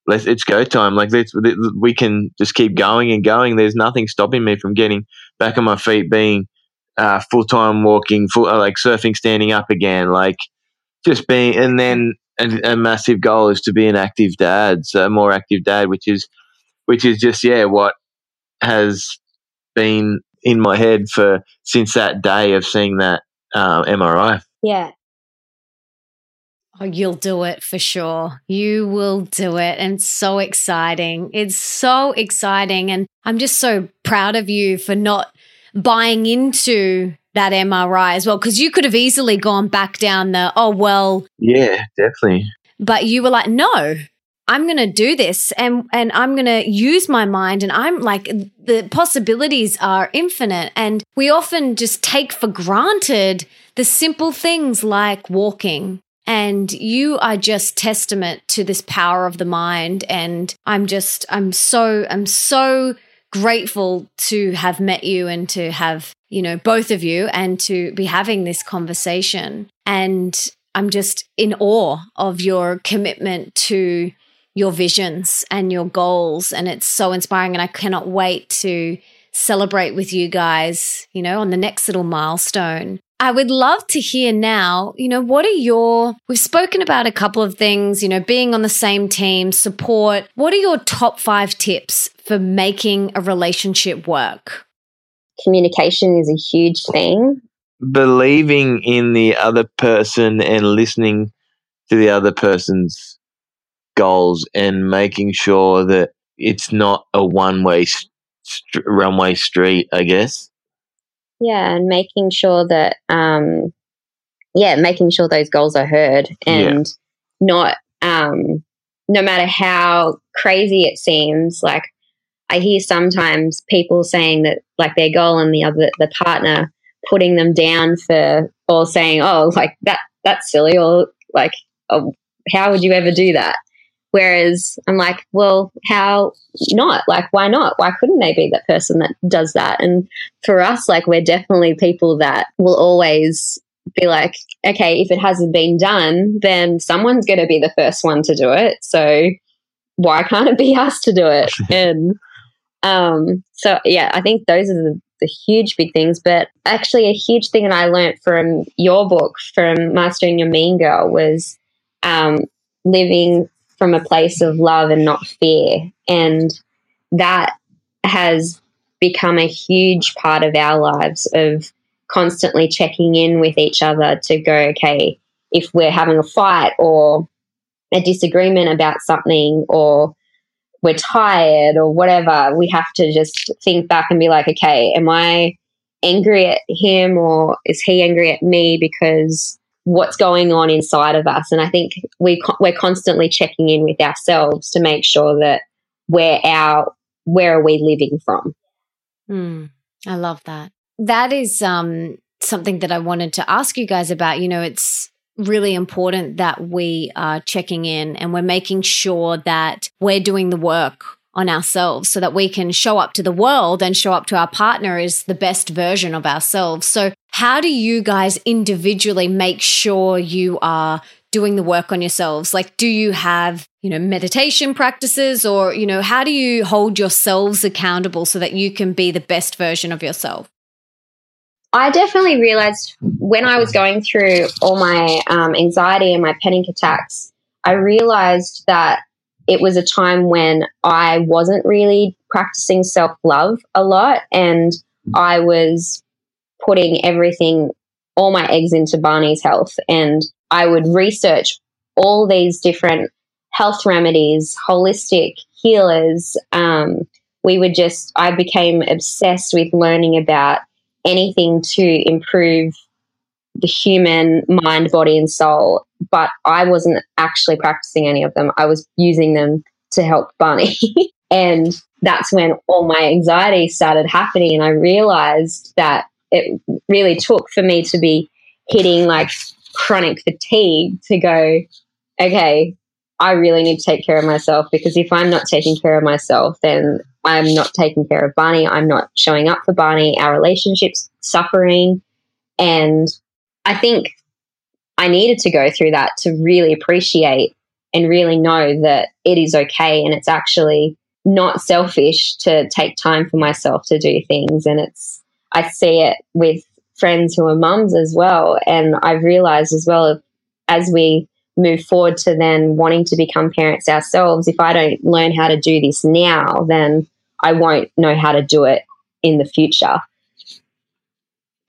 let's it's go time. Like let's we can just keep going and going. There's nothing stopping me from getting back on my feet, being uh, full time walking, full uh, like surfing, standing up again, like just being. And then a, a, massive goal is to be an active dad, so a more active dad, which is which is just yeah what has been in my head for since that day of seeing that uh, MRI. Yeah, Oh, you'll do it for sure. You will do it. And so exciting. It's so exciting. And I'm just so proud of you for not buying into that MRI as well, because you could have easily gone back down the, oh, well. Yeah, definitely. But you were like, no, I'm going to do this and and I'm going to use my mind and I'm like the possibilities are infinite and we often just take for granted the simple things like walking and you are just testament to this power of the mind. And I'm just, I'm so, I'm so grateful to have met you and to have, you know, both of you and to be having this conversation. And I'm just in awe of your commitment to your visions and your goals. And it's so inspiring. And I cannot wait to celebrate with you guys, you know, on the next little milestone. I would love to hear now, you know, what are your, we've spoken about a couple of things, you know, being on the same team, support. What are your top five tips for making a relationship work? Communication is a huge thing. Believing in the other person and listening to the other person's goals and making sure that it's not a one way st- runway street, I guess. Yeah, and making sure that, um, yeah, making sure those goals are heard and yeah. not, um, no matter how crazy it seems, like I hear sometimes people saying that like their goal and the other the partner putting them down for or saying, "Oh, like that that's silly," or like, oh, "How would you ever do that?" Whereas I'm like, well, how not? Like, why not? Why couldn't they be that person that does that? And for us, like, we're definitely people that will always be like, okay, if it hasn't been done, then someone's going to be the first one to do it. So why can't it be us to do it? and um, so yeah, I think those are the, the huge big things. But actually, a huge thing that I learned from your book, from Mastering Your Mean Girl, was um, living from a place of love and not fear. And that has become a huge part of our lives of constantly checking in with each other to go, okay, if we're having a fight or a disagreement about something or we're tired or whatever, we have to just think back and be like, okay, am I angry at him or is he angry at me because what's going on inside of us? And I think we we're constantly checking in with ourselves to make sure that where our where are we living from? Mm, I love that. That is um, something that I wanted to ask you guys about. You know, it's really important that we are checking in and we're making sure that we're doing the work on ourselves so that we can show up to the world and show up to our partner as the best version of ourselves. So, how do you guys individually make sure you are doing the work on yourselves? Like, do you have, you know, meditation practices or, you know, how do you hold yourselves accountable so that you can be the best version of yourself? I definitely realized when I was going through all my um, anxiety and my panic attacks, I realized that it was a time when I wasn't really practicing self love a lot and I was putting everything, all my eggs into Barney's health. And I would research all these different health remedies, holistic healers. Um, we would just, I became obsessed with learning about anything to improve the human mind, body, and soul. But I wasn't actually practicing any of them. I was using them to help Barney. and that's when all my anxiety started happening. And I realized that it really took for me to be hitting like chronic fatigue to go, okay, I really need to take care of myself because if I'm not taking care of myself, then I'm not taking care of Barney. I'm not showing up for Barney. Our relationship's suffering. And I think I needed to go through that to really appreciate and really know that it is okay and it's actually not selfish to take time for myself to do things. And it's, I see it with friends who are mums as well. And I've realized as well, as we move forward to then wanting to become parents ourselves, if I don't learn how to do this now, then I won't know how to do it in the future.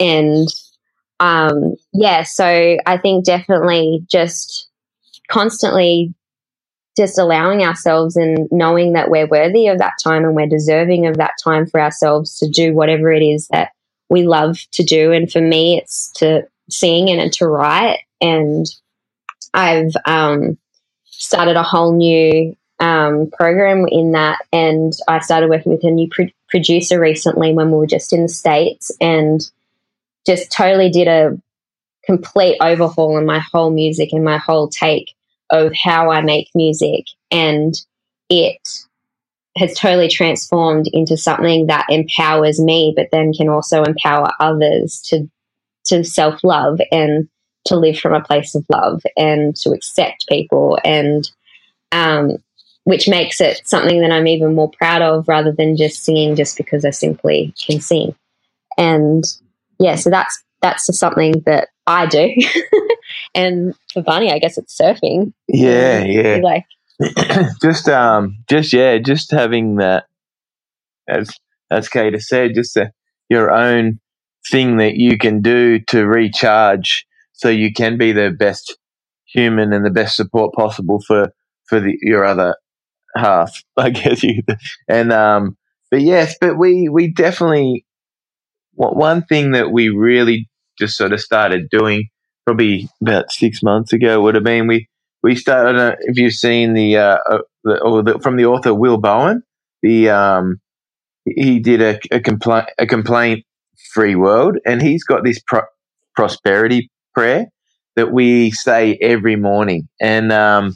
And um, yeah, so I think definitely just constantly just allowing ourselves and knowing that we're worthy of that time and we're deserving of that time for ourselves to do whatever it is that we love to do. And for me, it's to sing and to write. And I've um, started a whole new um, program in that. And I started working with a new pro- producer recently when we were just in the States and just totally did a complete overhaul on my whole music and my whole take of how I make music. And it has totally transformed into something that empowers me, but then can also empower others to to self love and to live from a place of love and to accept people and um, which makes it something that I'm even more proud of rather than just singing just because I simply can sing. And yeah, so that's that's just something that I do. and for Barney, I guess it's surfing. Yeah, yeah. Like just um just yeah, just having that as as Kate said, just to your own thing that you can do to recharge so you can be the best human and the best support possible for for the, your other half i guess you and um but yes but we we definitely one thing that we really just sort of started doing probably about six months ago would have been we we started. Uh, if you've seen the, uh, uh, the, or the from the author Will Bowen, the um, he did a, a complaint a complaint free world, and he's got this pro- prosperity prayer that we say every morning, and um,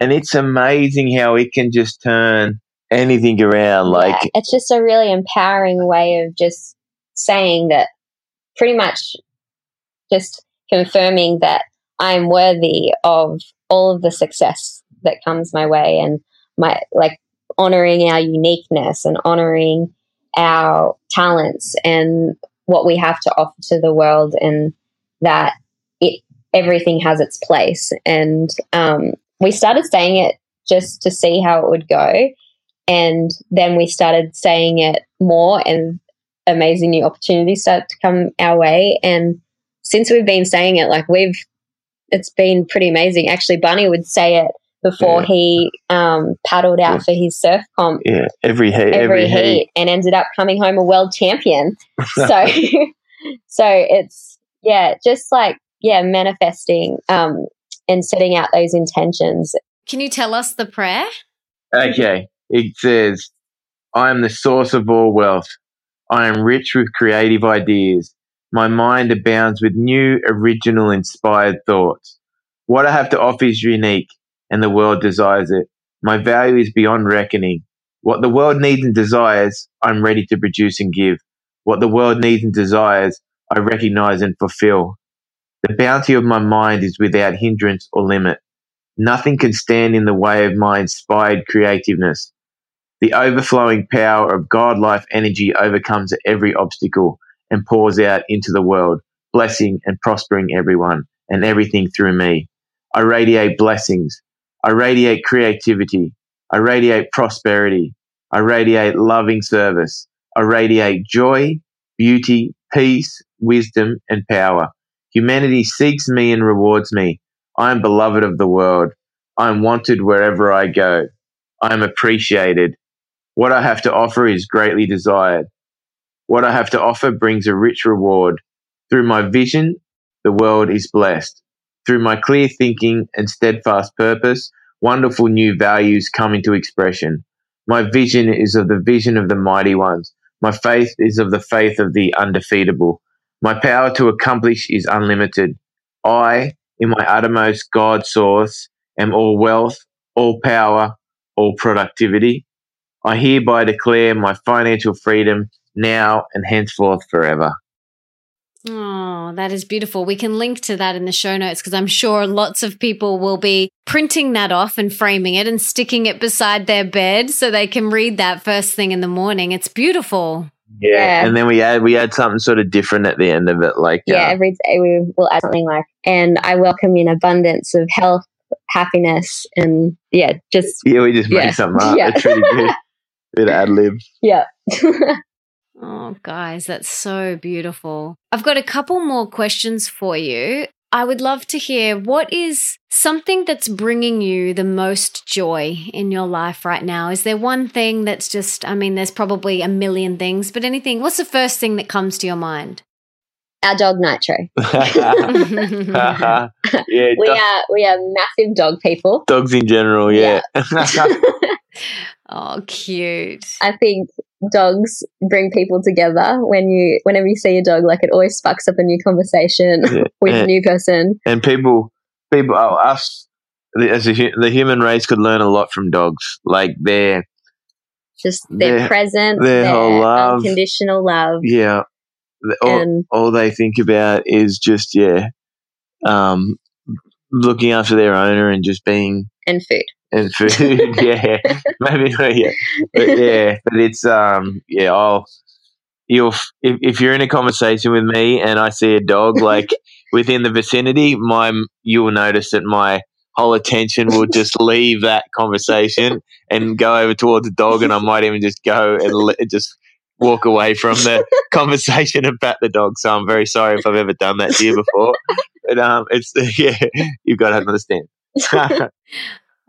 and it's amazing how it can just turn anything around. Like yeah, it's just a really empowering way of just saying that, pretty much, just confirming that I'm worthy of all of the success that comes my way and my like honoring our uniqueness and honoring our talents and what we have to offer to the world and that it everything has its place and um, we started saying it just to see how it would go and then we started saying it more and amazing new opportunities started to come our way and since we've been saying it like we've it's been pretty amazing. Actually, Barney would say it before yeah. he um, paddled out yeah. for his surf comp. Yeah, every heat, every, every heat, heat, and ended up coming home a world champion. so, so it's yeah, just like yeah, manifesting um, and setting out those intentions. Can you tell us the prayer? Okay, it says, "I am the source of all wealth. I am rich with creative ideas. My mind abounds with new, original, inspired thoughts. What I have to offer is unique, and the world desires it. My value is beyond reckoning. What the world needs and desires, I'm ready to produce and give. What the world needs and desires, I recognize and fulfill. The bounty of my mind is without hindrance or limit. Nothing can stand in the way of my inspired creativeness. The overflowing power of God life energy overcomes every obstacle and pours out into the world, blessing and prospering everyone and everything through me. I radiate blessings. I radiate creativity. I radiate prosperity. I radiate loving service. I radiate joy, beauty, peace, wisdom, and power. Humanity seeks me and rewards me. I am beloved of the world. I am wanted wherever I go. I am appreciated. What I have to offer is greatly desired. What I have to offer brings a rich reward. Through my vision, the world is blessed. Through my clear thinking and steadfast purpose, wonderful new values come into expression. My vision is of the vision of the mighty ones. My faith is of the faith of the undefeatable. My power to accomplish is unlimited. I, in my uttermost God source, am all wealth, all power, all productivity. I hereby declare my financial freedom now and henceforth forever. Oh, that is beautiful. We can link to that in the show notes because I'm sure lots of people will be printing that off and framing it and sticking it beside their bed so they can read that first thing in the morning. It's beautiful. Yeah. yeah. And then we add we add something sort of different at the end of it. Like Yeah, uh, every day we will add something like and I welcome in abundance of health, happiness and yeah, just Yeah, we just make something up. Yeah. It's really good. Bit ad lib. Yeah. Oh, guys, that's so beautiful. I've got a couple more questions for you. I would love to hear what is something that's bringing you the most joy in your life right now? Is there one thing that's just, I mean, there's probably a million things, but anything, what's the first thing that comes to your mind? Our dog Nitro. yeah, we are we are massive dog people. Dogs in general, yeah. yeah. oh, cute. I think dogs bring people together. When you whenever you see a dog like it always sparks up a new conversation yeah. with and, a new person. and people people oh, us as a, the human race could learn a lot from dogs. Like their just their, their presence their, their whole love. unconditional love. Yeah. All, and, all they think about is just yeah um looking after their owner and just being and food and food. yeah, maybe yeah, but yeah, but it's um yeah. I'll you'll if, if you're in a conversation with me and I see a dog like within the vicinity, my you will notice that my whole attention will just leave that conversation and go over towards the dog, and I might even just go and le- just walk away from the conversation about the dog. So I'm very sorry if I've ever done that to you before. But um, it's yeah, you've got to understand.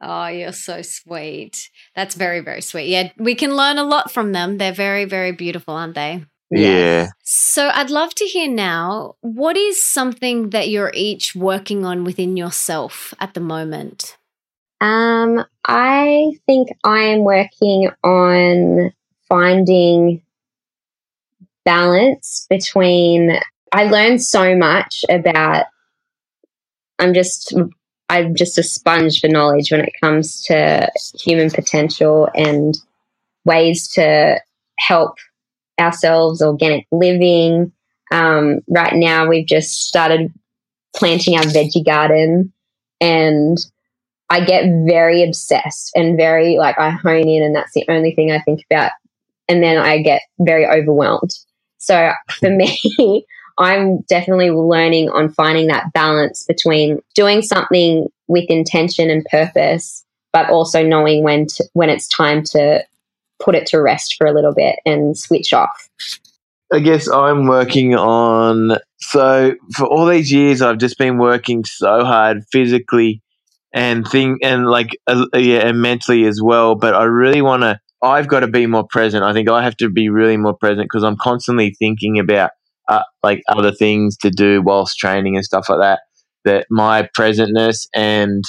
oh, you're so sweet. That's very very sweet. Yeah, we can learn a lot from them. They're very very beautiful, aren't they? Yeah. So I'd love to hear now what is something that you're each working on within yourself at the moment? Um, I think I am working on finding balance between I learned so much about I'm just I'm just a sponge for knowledge when it comes to human potential and ways to help ourselves, organic living. Um, right now, we've just started planting our veggie garden, and I get very obsessed and very like I hone in, and that's the only thing I think about. And then I get very overwhelmed. So for me, I'm definitely learning on finding that balance between doing something with intention and purpose, but also knowing when to, when it's time to put it to rest for a little bit and switch off. I guess I'm working on. So for all these years, I've just been working so hard physically and thing and like uh, yeah, and mentally as well. But I really want to. I've got to be more present. I think I have to be really more present because I'm constantly thinking about uh, like other things to do whilst training and stuff like that. That my presentness and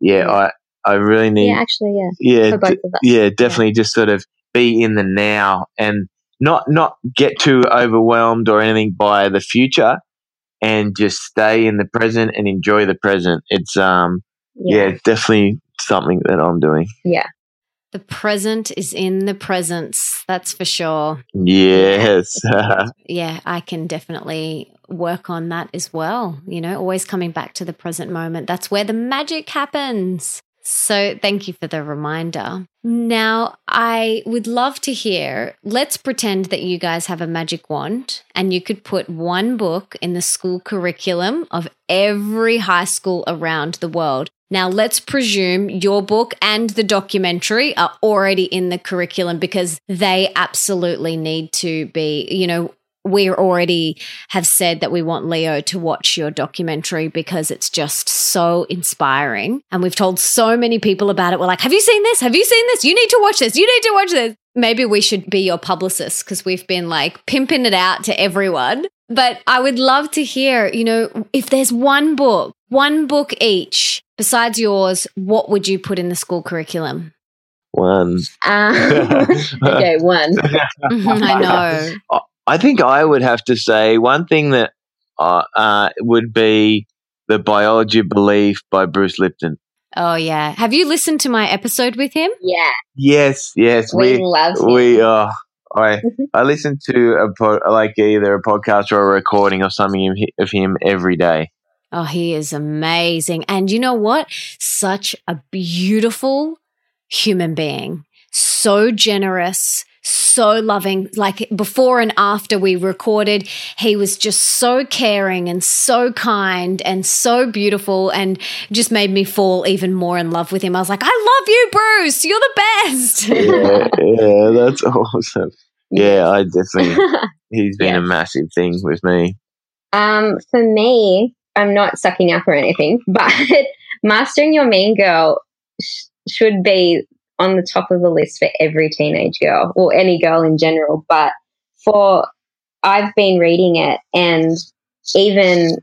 yeah, I I really need. Yeah, actually, yeah. Yeah, d- yeah, definitely. Yeah. Just sort of be in the now and not not get too overwhelmed or anything by the future, and just stay in the present and enjoy the present. It's um yeah, yeah definitely something that I'm doing. Yeah. The present is in the presence. That's for sure. Yes. yeah, I can definitely work on that as well. You know, always coming back to the present moment. That's where the magic happens. So, thank you for the reminder. Now, I would love to hear. Let's pretend that you guys have a magic wand and you could put one book in the school curriculum of every high school around the world. Now, let's presume your book and the documentary are already in the curriculum because they absolutely need to be, you know, we already have said that we want Leo to watch your documentary because it's just so inspiring. And we've told so many people about it. We're like, have you seen this? Have you seen this? You need to watch this. You need to watch this. Maybe we should be your publicist because we've been like pimping it out to everyone. But I would love to hear, you know, if there's one book, one book each besides yours, what would you put in the school curriculum? One. Um, okay, one. I know. I think I would have to say one thing that uh, uh, would be the biology of belief by Bruce Lipton. Oh yeah, have you listened to my episode with him? Yeah. Yes, yes. We, we love him. We uh, I I listen to a po- like either a podcast or a recording or something of him every day. Oh, he is amazing, and you know what? Such a beautiful human being, so generous, so loving. Like before and after we recorded, he was just so caring and so kind and so beautiful and just made me fall even more in love with him. I was like, I love you, Bruce. You're the best. yeah, yeah, that's awesome. Yeah, I definitely, he's been a massive thing with me. Um, for me, I'm not sucking up or anything, but mastering your mean girl sh- should be on the top of the list for every teenage girl or any girl in general. But for I've been reading it and even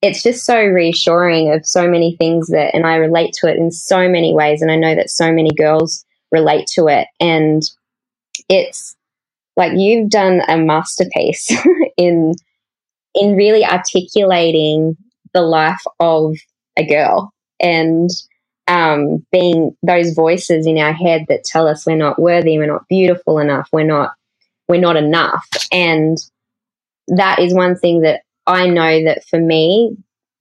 it's just so reassuring of so many things that and I relate to it in so many ways and I know that so many girls relate to it and it's like you've done a masterpiece in in really articulating the life of a girl and um, being those voices in our head that tell us we're not worthy, we're not beautiful enough, we're not we're not enough, and that is one thing that I know that for me,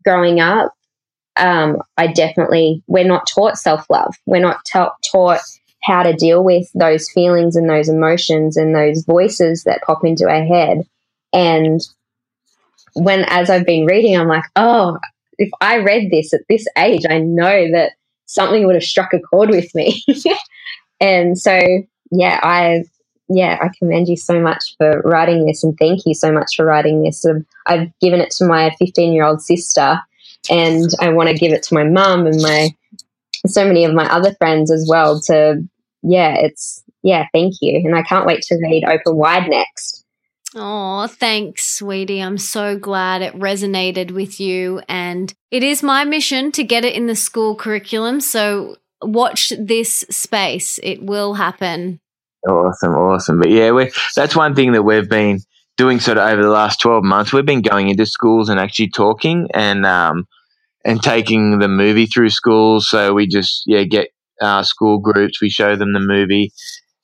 growing up, um, I definitely we're not taught self love. We're not ta- taught how to deal with those feelings and those emotions and those voices that pop into our head. And when, as I've been reading, I'm like, oh, if I read this at this age, I know that something would have struck a chord with me. and so, yeah, I yeah, I commend you so much for writing this and thank you so much for writing this. I've given it to my 15 year old sister and I want to give it to my mum and my so many of my other friends as well to yeah, it's yeah, thank you. And I can't wait to read Open Wide next. Oh, thanks, sweetie. I'm so glad it resonated with you. And it is my mission to get it in the school curriculum. So watch this space. It will happen. Awesome, awesome. But yeah, we that's one thing that we've been doing sort of over the last 12 months. We've been going into schools and actually talking and, um, and taking the movie through schools. So we just, yeah, get uh, school groups, we show them the movie,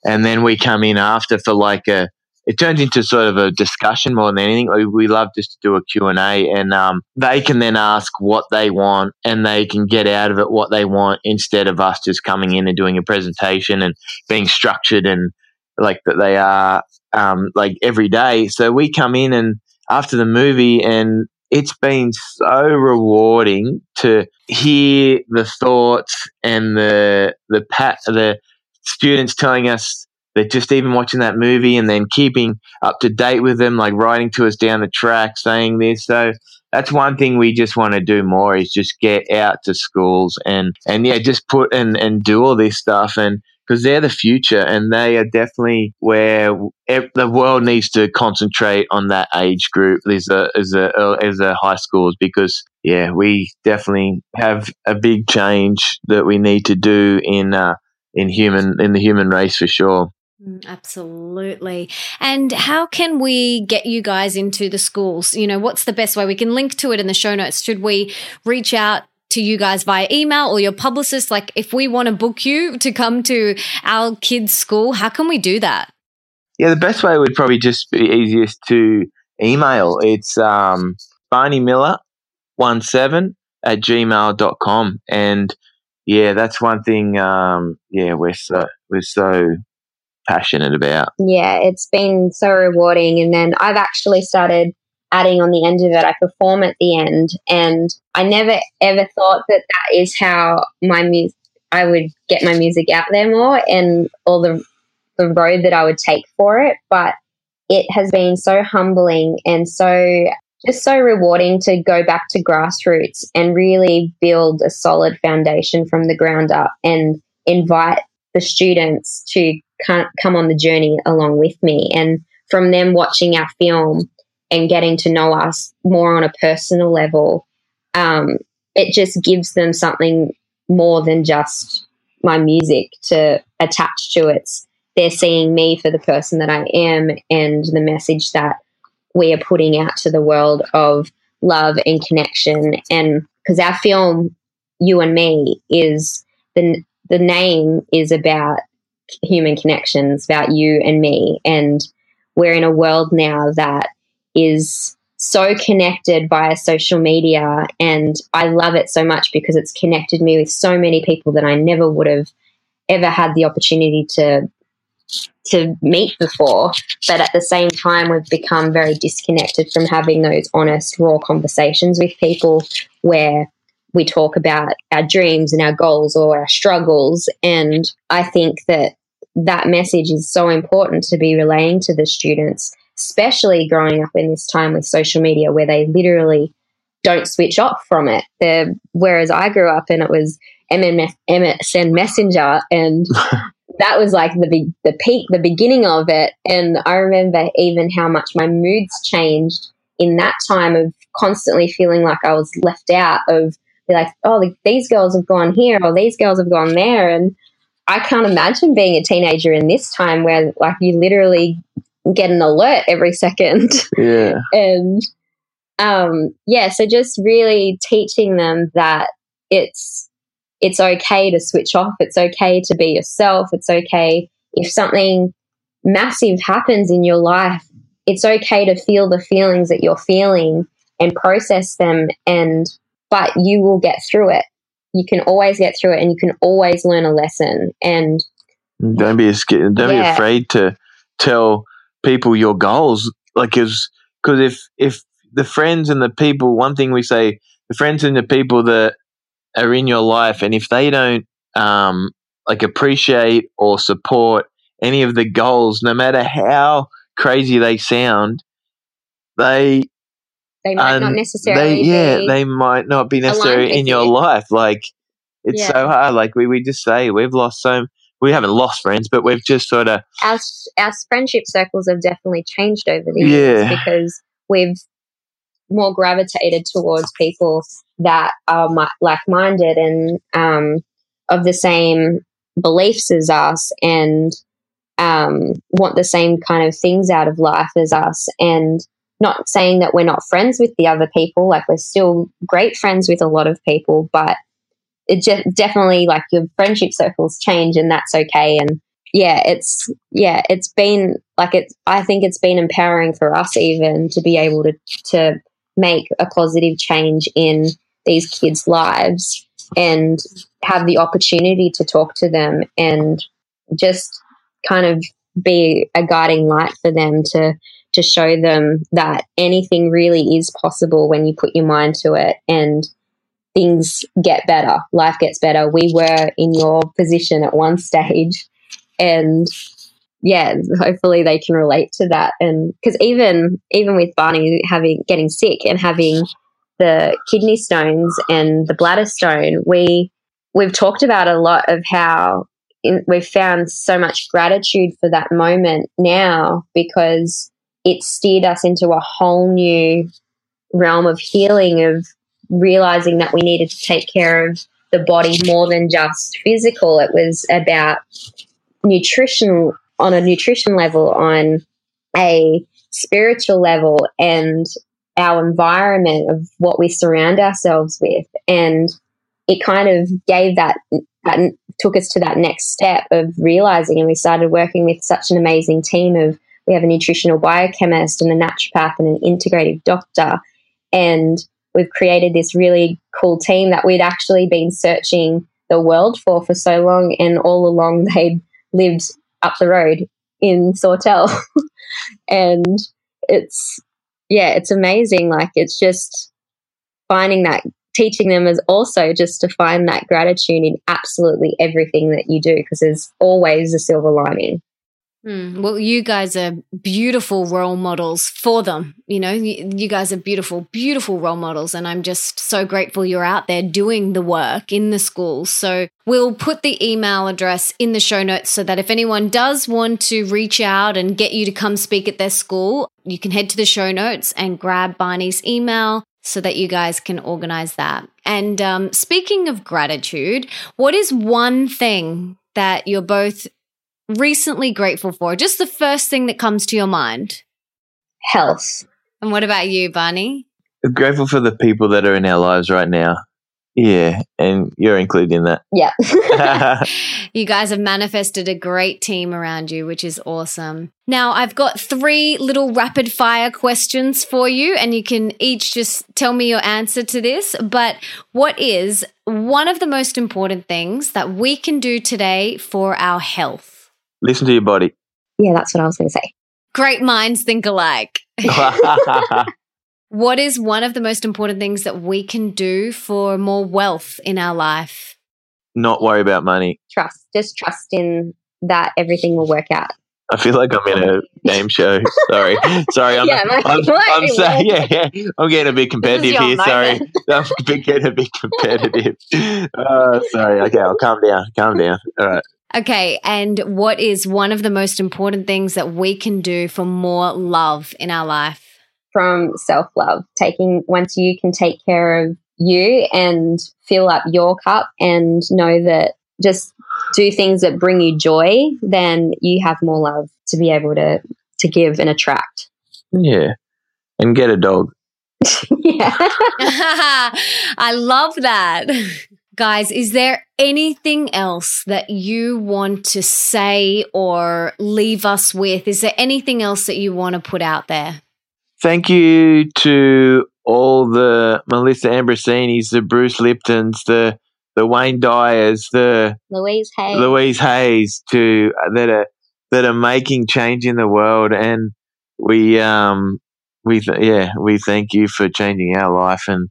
and then we come in after for like a it turns into sort of a discussion more than anything. We, we love just to do a Q&A and um, they can then ask what they want and they can get out of it what they want instead of us just coming in and doing a presentation and being structured and like that they are um, like every day. So we come in and after the movie and it's been so rewarding to hear the thoughts and the the pat the students telling us that just even watching that movie and then keeping up to date with them, like writing to us down the track, saying this. So that's one thing we just want to do more is just get out to schools and and yeah, just put and and do all this stuff and because they're the future and they are definitely where the world needs to concentrate on that age group as a as a as a high schools because yeah we definitely have a big change that we need to do in uh, in human in the human race for sure. Mm, absolutely. And how can we get you guys into the schools? You know, what's the best way? We can link to it in the show notes. Should we reach out to you guys via email or your publicist? Like, if we want to book you to come to our kids' school, how can we do that? Yeah, the best way would probably just be easiest to email. It's um, Barney Miller 17 at gmail.com. And yeah, that's one thing. Um, yeah, we're so we're so passionate about. Yeah, it's been so rewarding. And then I've actually started adding on the end of it. I perform at the end, and I never ever thought that that is how my music. I would get my music out there more, and all the the road that I would take for it. But it has been so humbling and so just so rewarding to go back to grassroots and really build a solid foundation from the ground up and invite the students to come on the journey along with me. And from them watching our film and getting to know us more on a personal level, um, it just gives them something more than just my music to attach to it. They're seeing me for the person that I am and the message that we are putting out to the world of love and connection. And because our film, You and Me, is the the name is about human connections, about you and me, and we're in a world now that is so connected via social media. And I love it so much because it's connected me with so many people that I never would have ever had the opportunity to to meet before, but at the same time, we've become very disconnected from having those honest, raw conversations with people where we talk about our dreams and our goals or our struggles. And I think that that message is so important to be relaying to the students, especially growing up in this time with social media where they literally don't switch off from it. They're, whereas I grew up and it was MSN Messenger and that was like the the peak, the beginning of it. And I remember even how much my moods changed in that time of constantly feeling like I was left out of like, oh, these girls have gone here or these girls have gone there. And I can't imagine being a teenager in this time where like you literally get an alert every second. Yeah. and um, yeah, so just really teaching them that it's it's okay to switch off. It's okay to be yourself. It's okay if something massive happens in your life. It's okay to feel the feelings that you're feeling and process them and but you will get through it. You can always get through it and you can always learn a lesson and don't be scared, don't yeah. be afraid to tell people your goals like cuz cuz if if the friends and the people one thing we say the friends and the people that are in your life, and if they don't um, like appreciate or support any of the goals, no matter how crazy they sound, they they might and not necessarily they, yeah be. they might not be necessary in your you. life like it's Yeah. so hard like we, we just say we've lost so we haven't lost friends but we've just sort of our our friendship circles have definitely changed over the Yeah. years because we've more gravitated towards people that are mi- like-minded and um, of the same beliefs as us and um, want the same kind of things out of life as us and not saying that we're not friends with the other people like we're still great friends with a lot of people but it just definitely like your friendship circles change and that's okay. And yeah it's yeah it's been like it's i think it's been empowering for us even to be able to to make a positive change in these kids lives and have the opportunity to talk to them and just kind of be a guiding light for them to to show them that anything really is possible when you put your mind to it and things get better life gets better. We were in your position at one stage and yeah hopefully they can relate to that. And because even even with barney having getting sick and having the kidney stones and the bladder stone we we've talked about a lot of how in, we've found so much gratitude for that moment now because it steered us into a whole new realm of healing of realizing that we needed to take care of the body more than just physical. It was about nutrition on a nutrition level on a spiritual level and our environment of what we surround ourselves with. And it kind of gave that that took us to that next step of realizing and we started working with such an amazing team of we have a nutritional biochemist and a naturopath and an integrative doctor. And we've created this really cool team that we'd actually been searching the world for for so long. And all along they'd lived up the road in Sawtell and it's yeah it's amazing. Like it's just finding that teaching them is also just to find that gratitude in absolutely everything that you do because there's always a silver lining Hmm. Well, you guys are beautiful role models for them. You know, you, you guys are beautiful, beautiful role models. And I'm just so grateful you're out there doing the work in the schools. So we'll put the email address in the show notes so that if anyone does want to reach out and get you to come speak at their school, you can head to the show notes and grab Barney's email so that you guys can organize that. And um, speaking of gratitude, what is one thing that you're both recently grateful for? Just the first thing that comes to your mind. health And what about you, Barney? grateful for the people that are in our lives right now yeah and you're included in that yeah You guys have manifested a great team around you, which is awesome. Now, I've got three little rapid fire questions for you, and you can each just tell me your answer to this. But what is one of the most important things that we can do today for our health? Listen to your body yeah that's what i was going to say Great minds think alike. What is one of the most important things that we can do for more wealth in our life? not worry about money trust just trust in that everything will work out I feel like I'm in a game show. Sorry, sorry. I'm, Yeah, might- I'm, might I'm be sorry. weird. Yeah, yeah. I'm getting a bit competitive your here. Sorry. I'm getting a bit competitive. Uh, sorry. Okay, I'll calm down. Calm down. All right. Okay, and what is one of the most important things that we can do for more love in our life? from self-love taking once you can take care of you and fill up your cup and know that just do things that bring you joy then you have more love to be able to to give and attract Yeah, and get a dog. yeah I love that. Guys, is there anything else that you want to say or leave us with? Is there anything else that you want to put out there? Thank you to all the Melissa Ambrosinis, the Bruce Liptons, the the Wayne Dyers, the louise Hayes, Louise Hayes to that are that are making change in the world, and we um we th- yeah we thank you for changing our life, and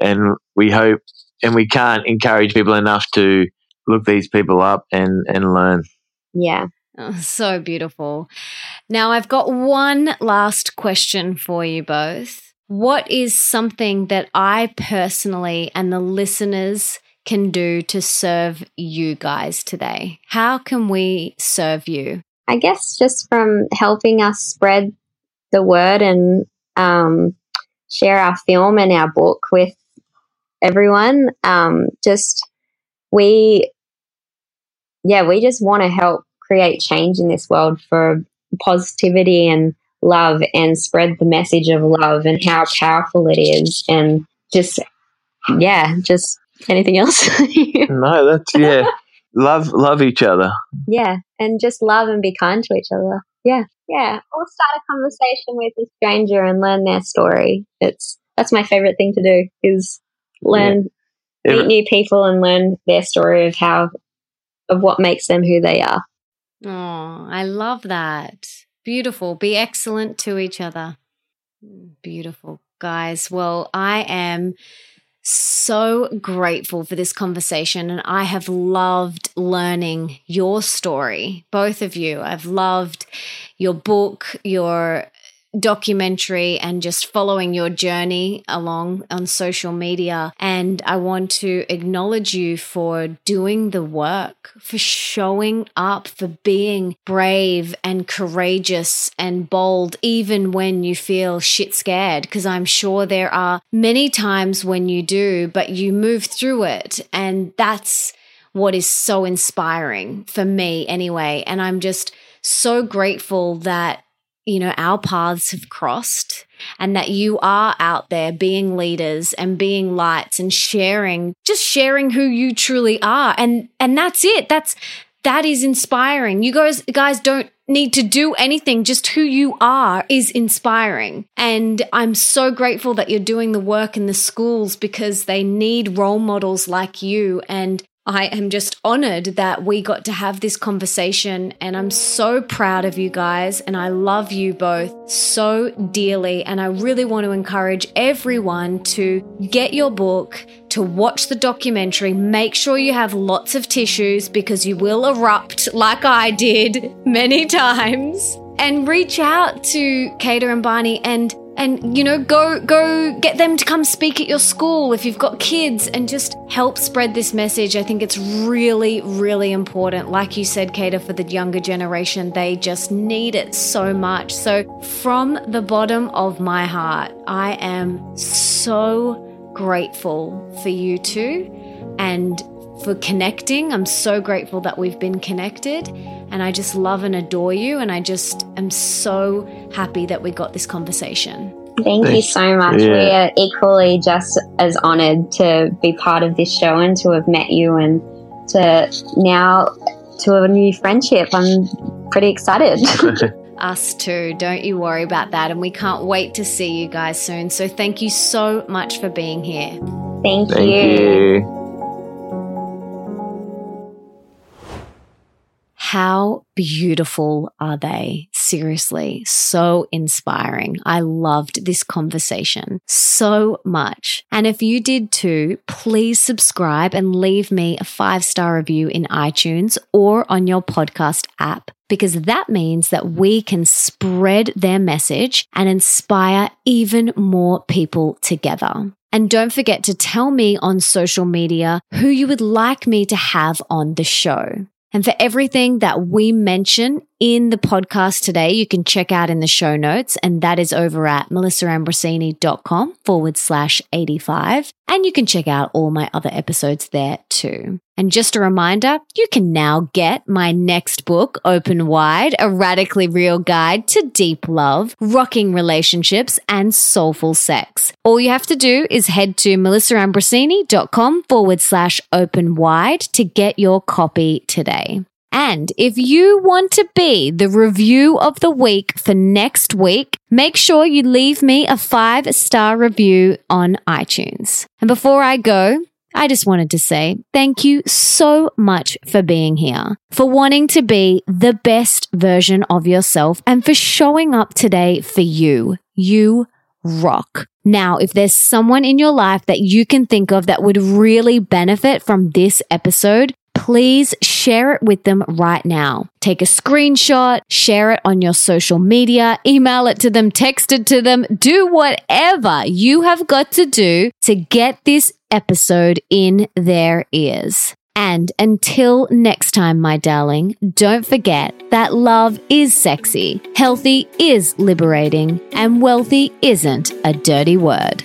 and we hope and we can't encourage people enough to look these people up and and learn. yeah Oh, so beautiful. Now, I've got one last question for you both. What is something that I personally and the listeners can do to serve you guys today? How can we serve you? I guess just from helping us spread the word and um, share our film and our book with everyone. Um, just we, yeah, we just want to help create change in this world for positivity and love and spread the message of love and how powerful it is and just yeah just anything else? No that's yeah. Love love each other. Yeah and just love and be kind to each other. Yeah yeah. Or start a conversation with a stranger and learn their story. It's that's my favorite thing to do is learn yeah. meet new people and learn their story of how of what makes them who they are. Oh i love that. Beautiful. Be excellent to each other. Beautiful. Guys well i am so grateful for this conversation and I have loved learning your story, both of you. I've loved your book, your documentary and just following your journey along on social media. And I want to acknowledge you for doing the work, for showing up, for being brave and courageous and bold, even when you feel shit scared. Because I'm sure there are many times when you do, but you move through it. And that's what is so inspiring for me anyway. And I'm just so grateful that you know, our paths have crossed and that you are out there being leaders and being lights and sharing, just sharing who you truly are. And, and that's it. That's, that is inspiring. You guys, guys don't need to do anything. Just who you are is inspiring. And I'm so grateful that you're doing the work in the schools because they need role models like you. And I am just honored that we got to have this conversation and I'm so proud of you guys and I love you both so dearly and I really want to encourage everyone to get your book, to watch the documentary, make sure you have lots of tissues because you will erupt like I did many times and reach out to Kada and Barney and and you know go go get them to come speak at your school if you've got kids and just help spread this message. I think it's really really important. Like you said Kada for the younger generation they just need it so much. So from the bottom of my heart i am so grateful for you two and for connecting i'm so grateful that we've been connected and I just love and adore you. And I just am so happy that we got this conversation. Thank you so much. Yeah. We are equally just as honored to be part of this show and to have met you and to now to have a new friendship. I'm pretty excited. Us too. Don't you worry about that. And we can't wait to see you guys soon. So thank you so much for being here. Thank, Thank you. you. How beautiful are they? Seriously, so inspiring. I loved this conversation so much. And if you did too, please subscribe and leave me a five star review in iTunes or on your podcast app because that means that we can spread their message and inspire even more people together. And don't forget to tell me on social media who you would like me to have on the show. And for everything that we mention in the podcast today, you can check out in the show notes, and that is over at melissaambrosini.com forward slash 85. And you can check out all my other episodes there too. And just a reminder, you can now get my next book, Open Wide, a radically real guide to deep love, rocking relationships, and soulful sex. All you have to do is head to melissaambrosini.com forward slash open wide to get your copy today. And if you want to be the review of the week for next week, make sure you leave me a five star review on iTunes. And before I go, I just wanted to say thank you so much for being here, for wanting to be the best version of yourself, and for showing up today for you. You rock. Now, if there's someone in your life that you can think of that would really benefit from this episode, please share it with them right now. Take a screenshot, share it on your social media, email it to them, text it to them, do whatever you have got to do to get this episode in their ears. And until next time, my darling, don't forget that love is sexy, healthy is liberating, and wealthy isn't a dirty word.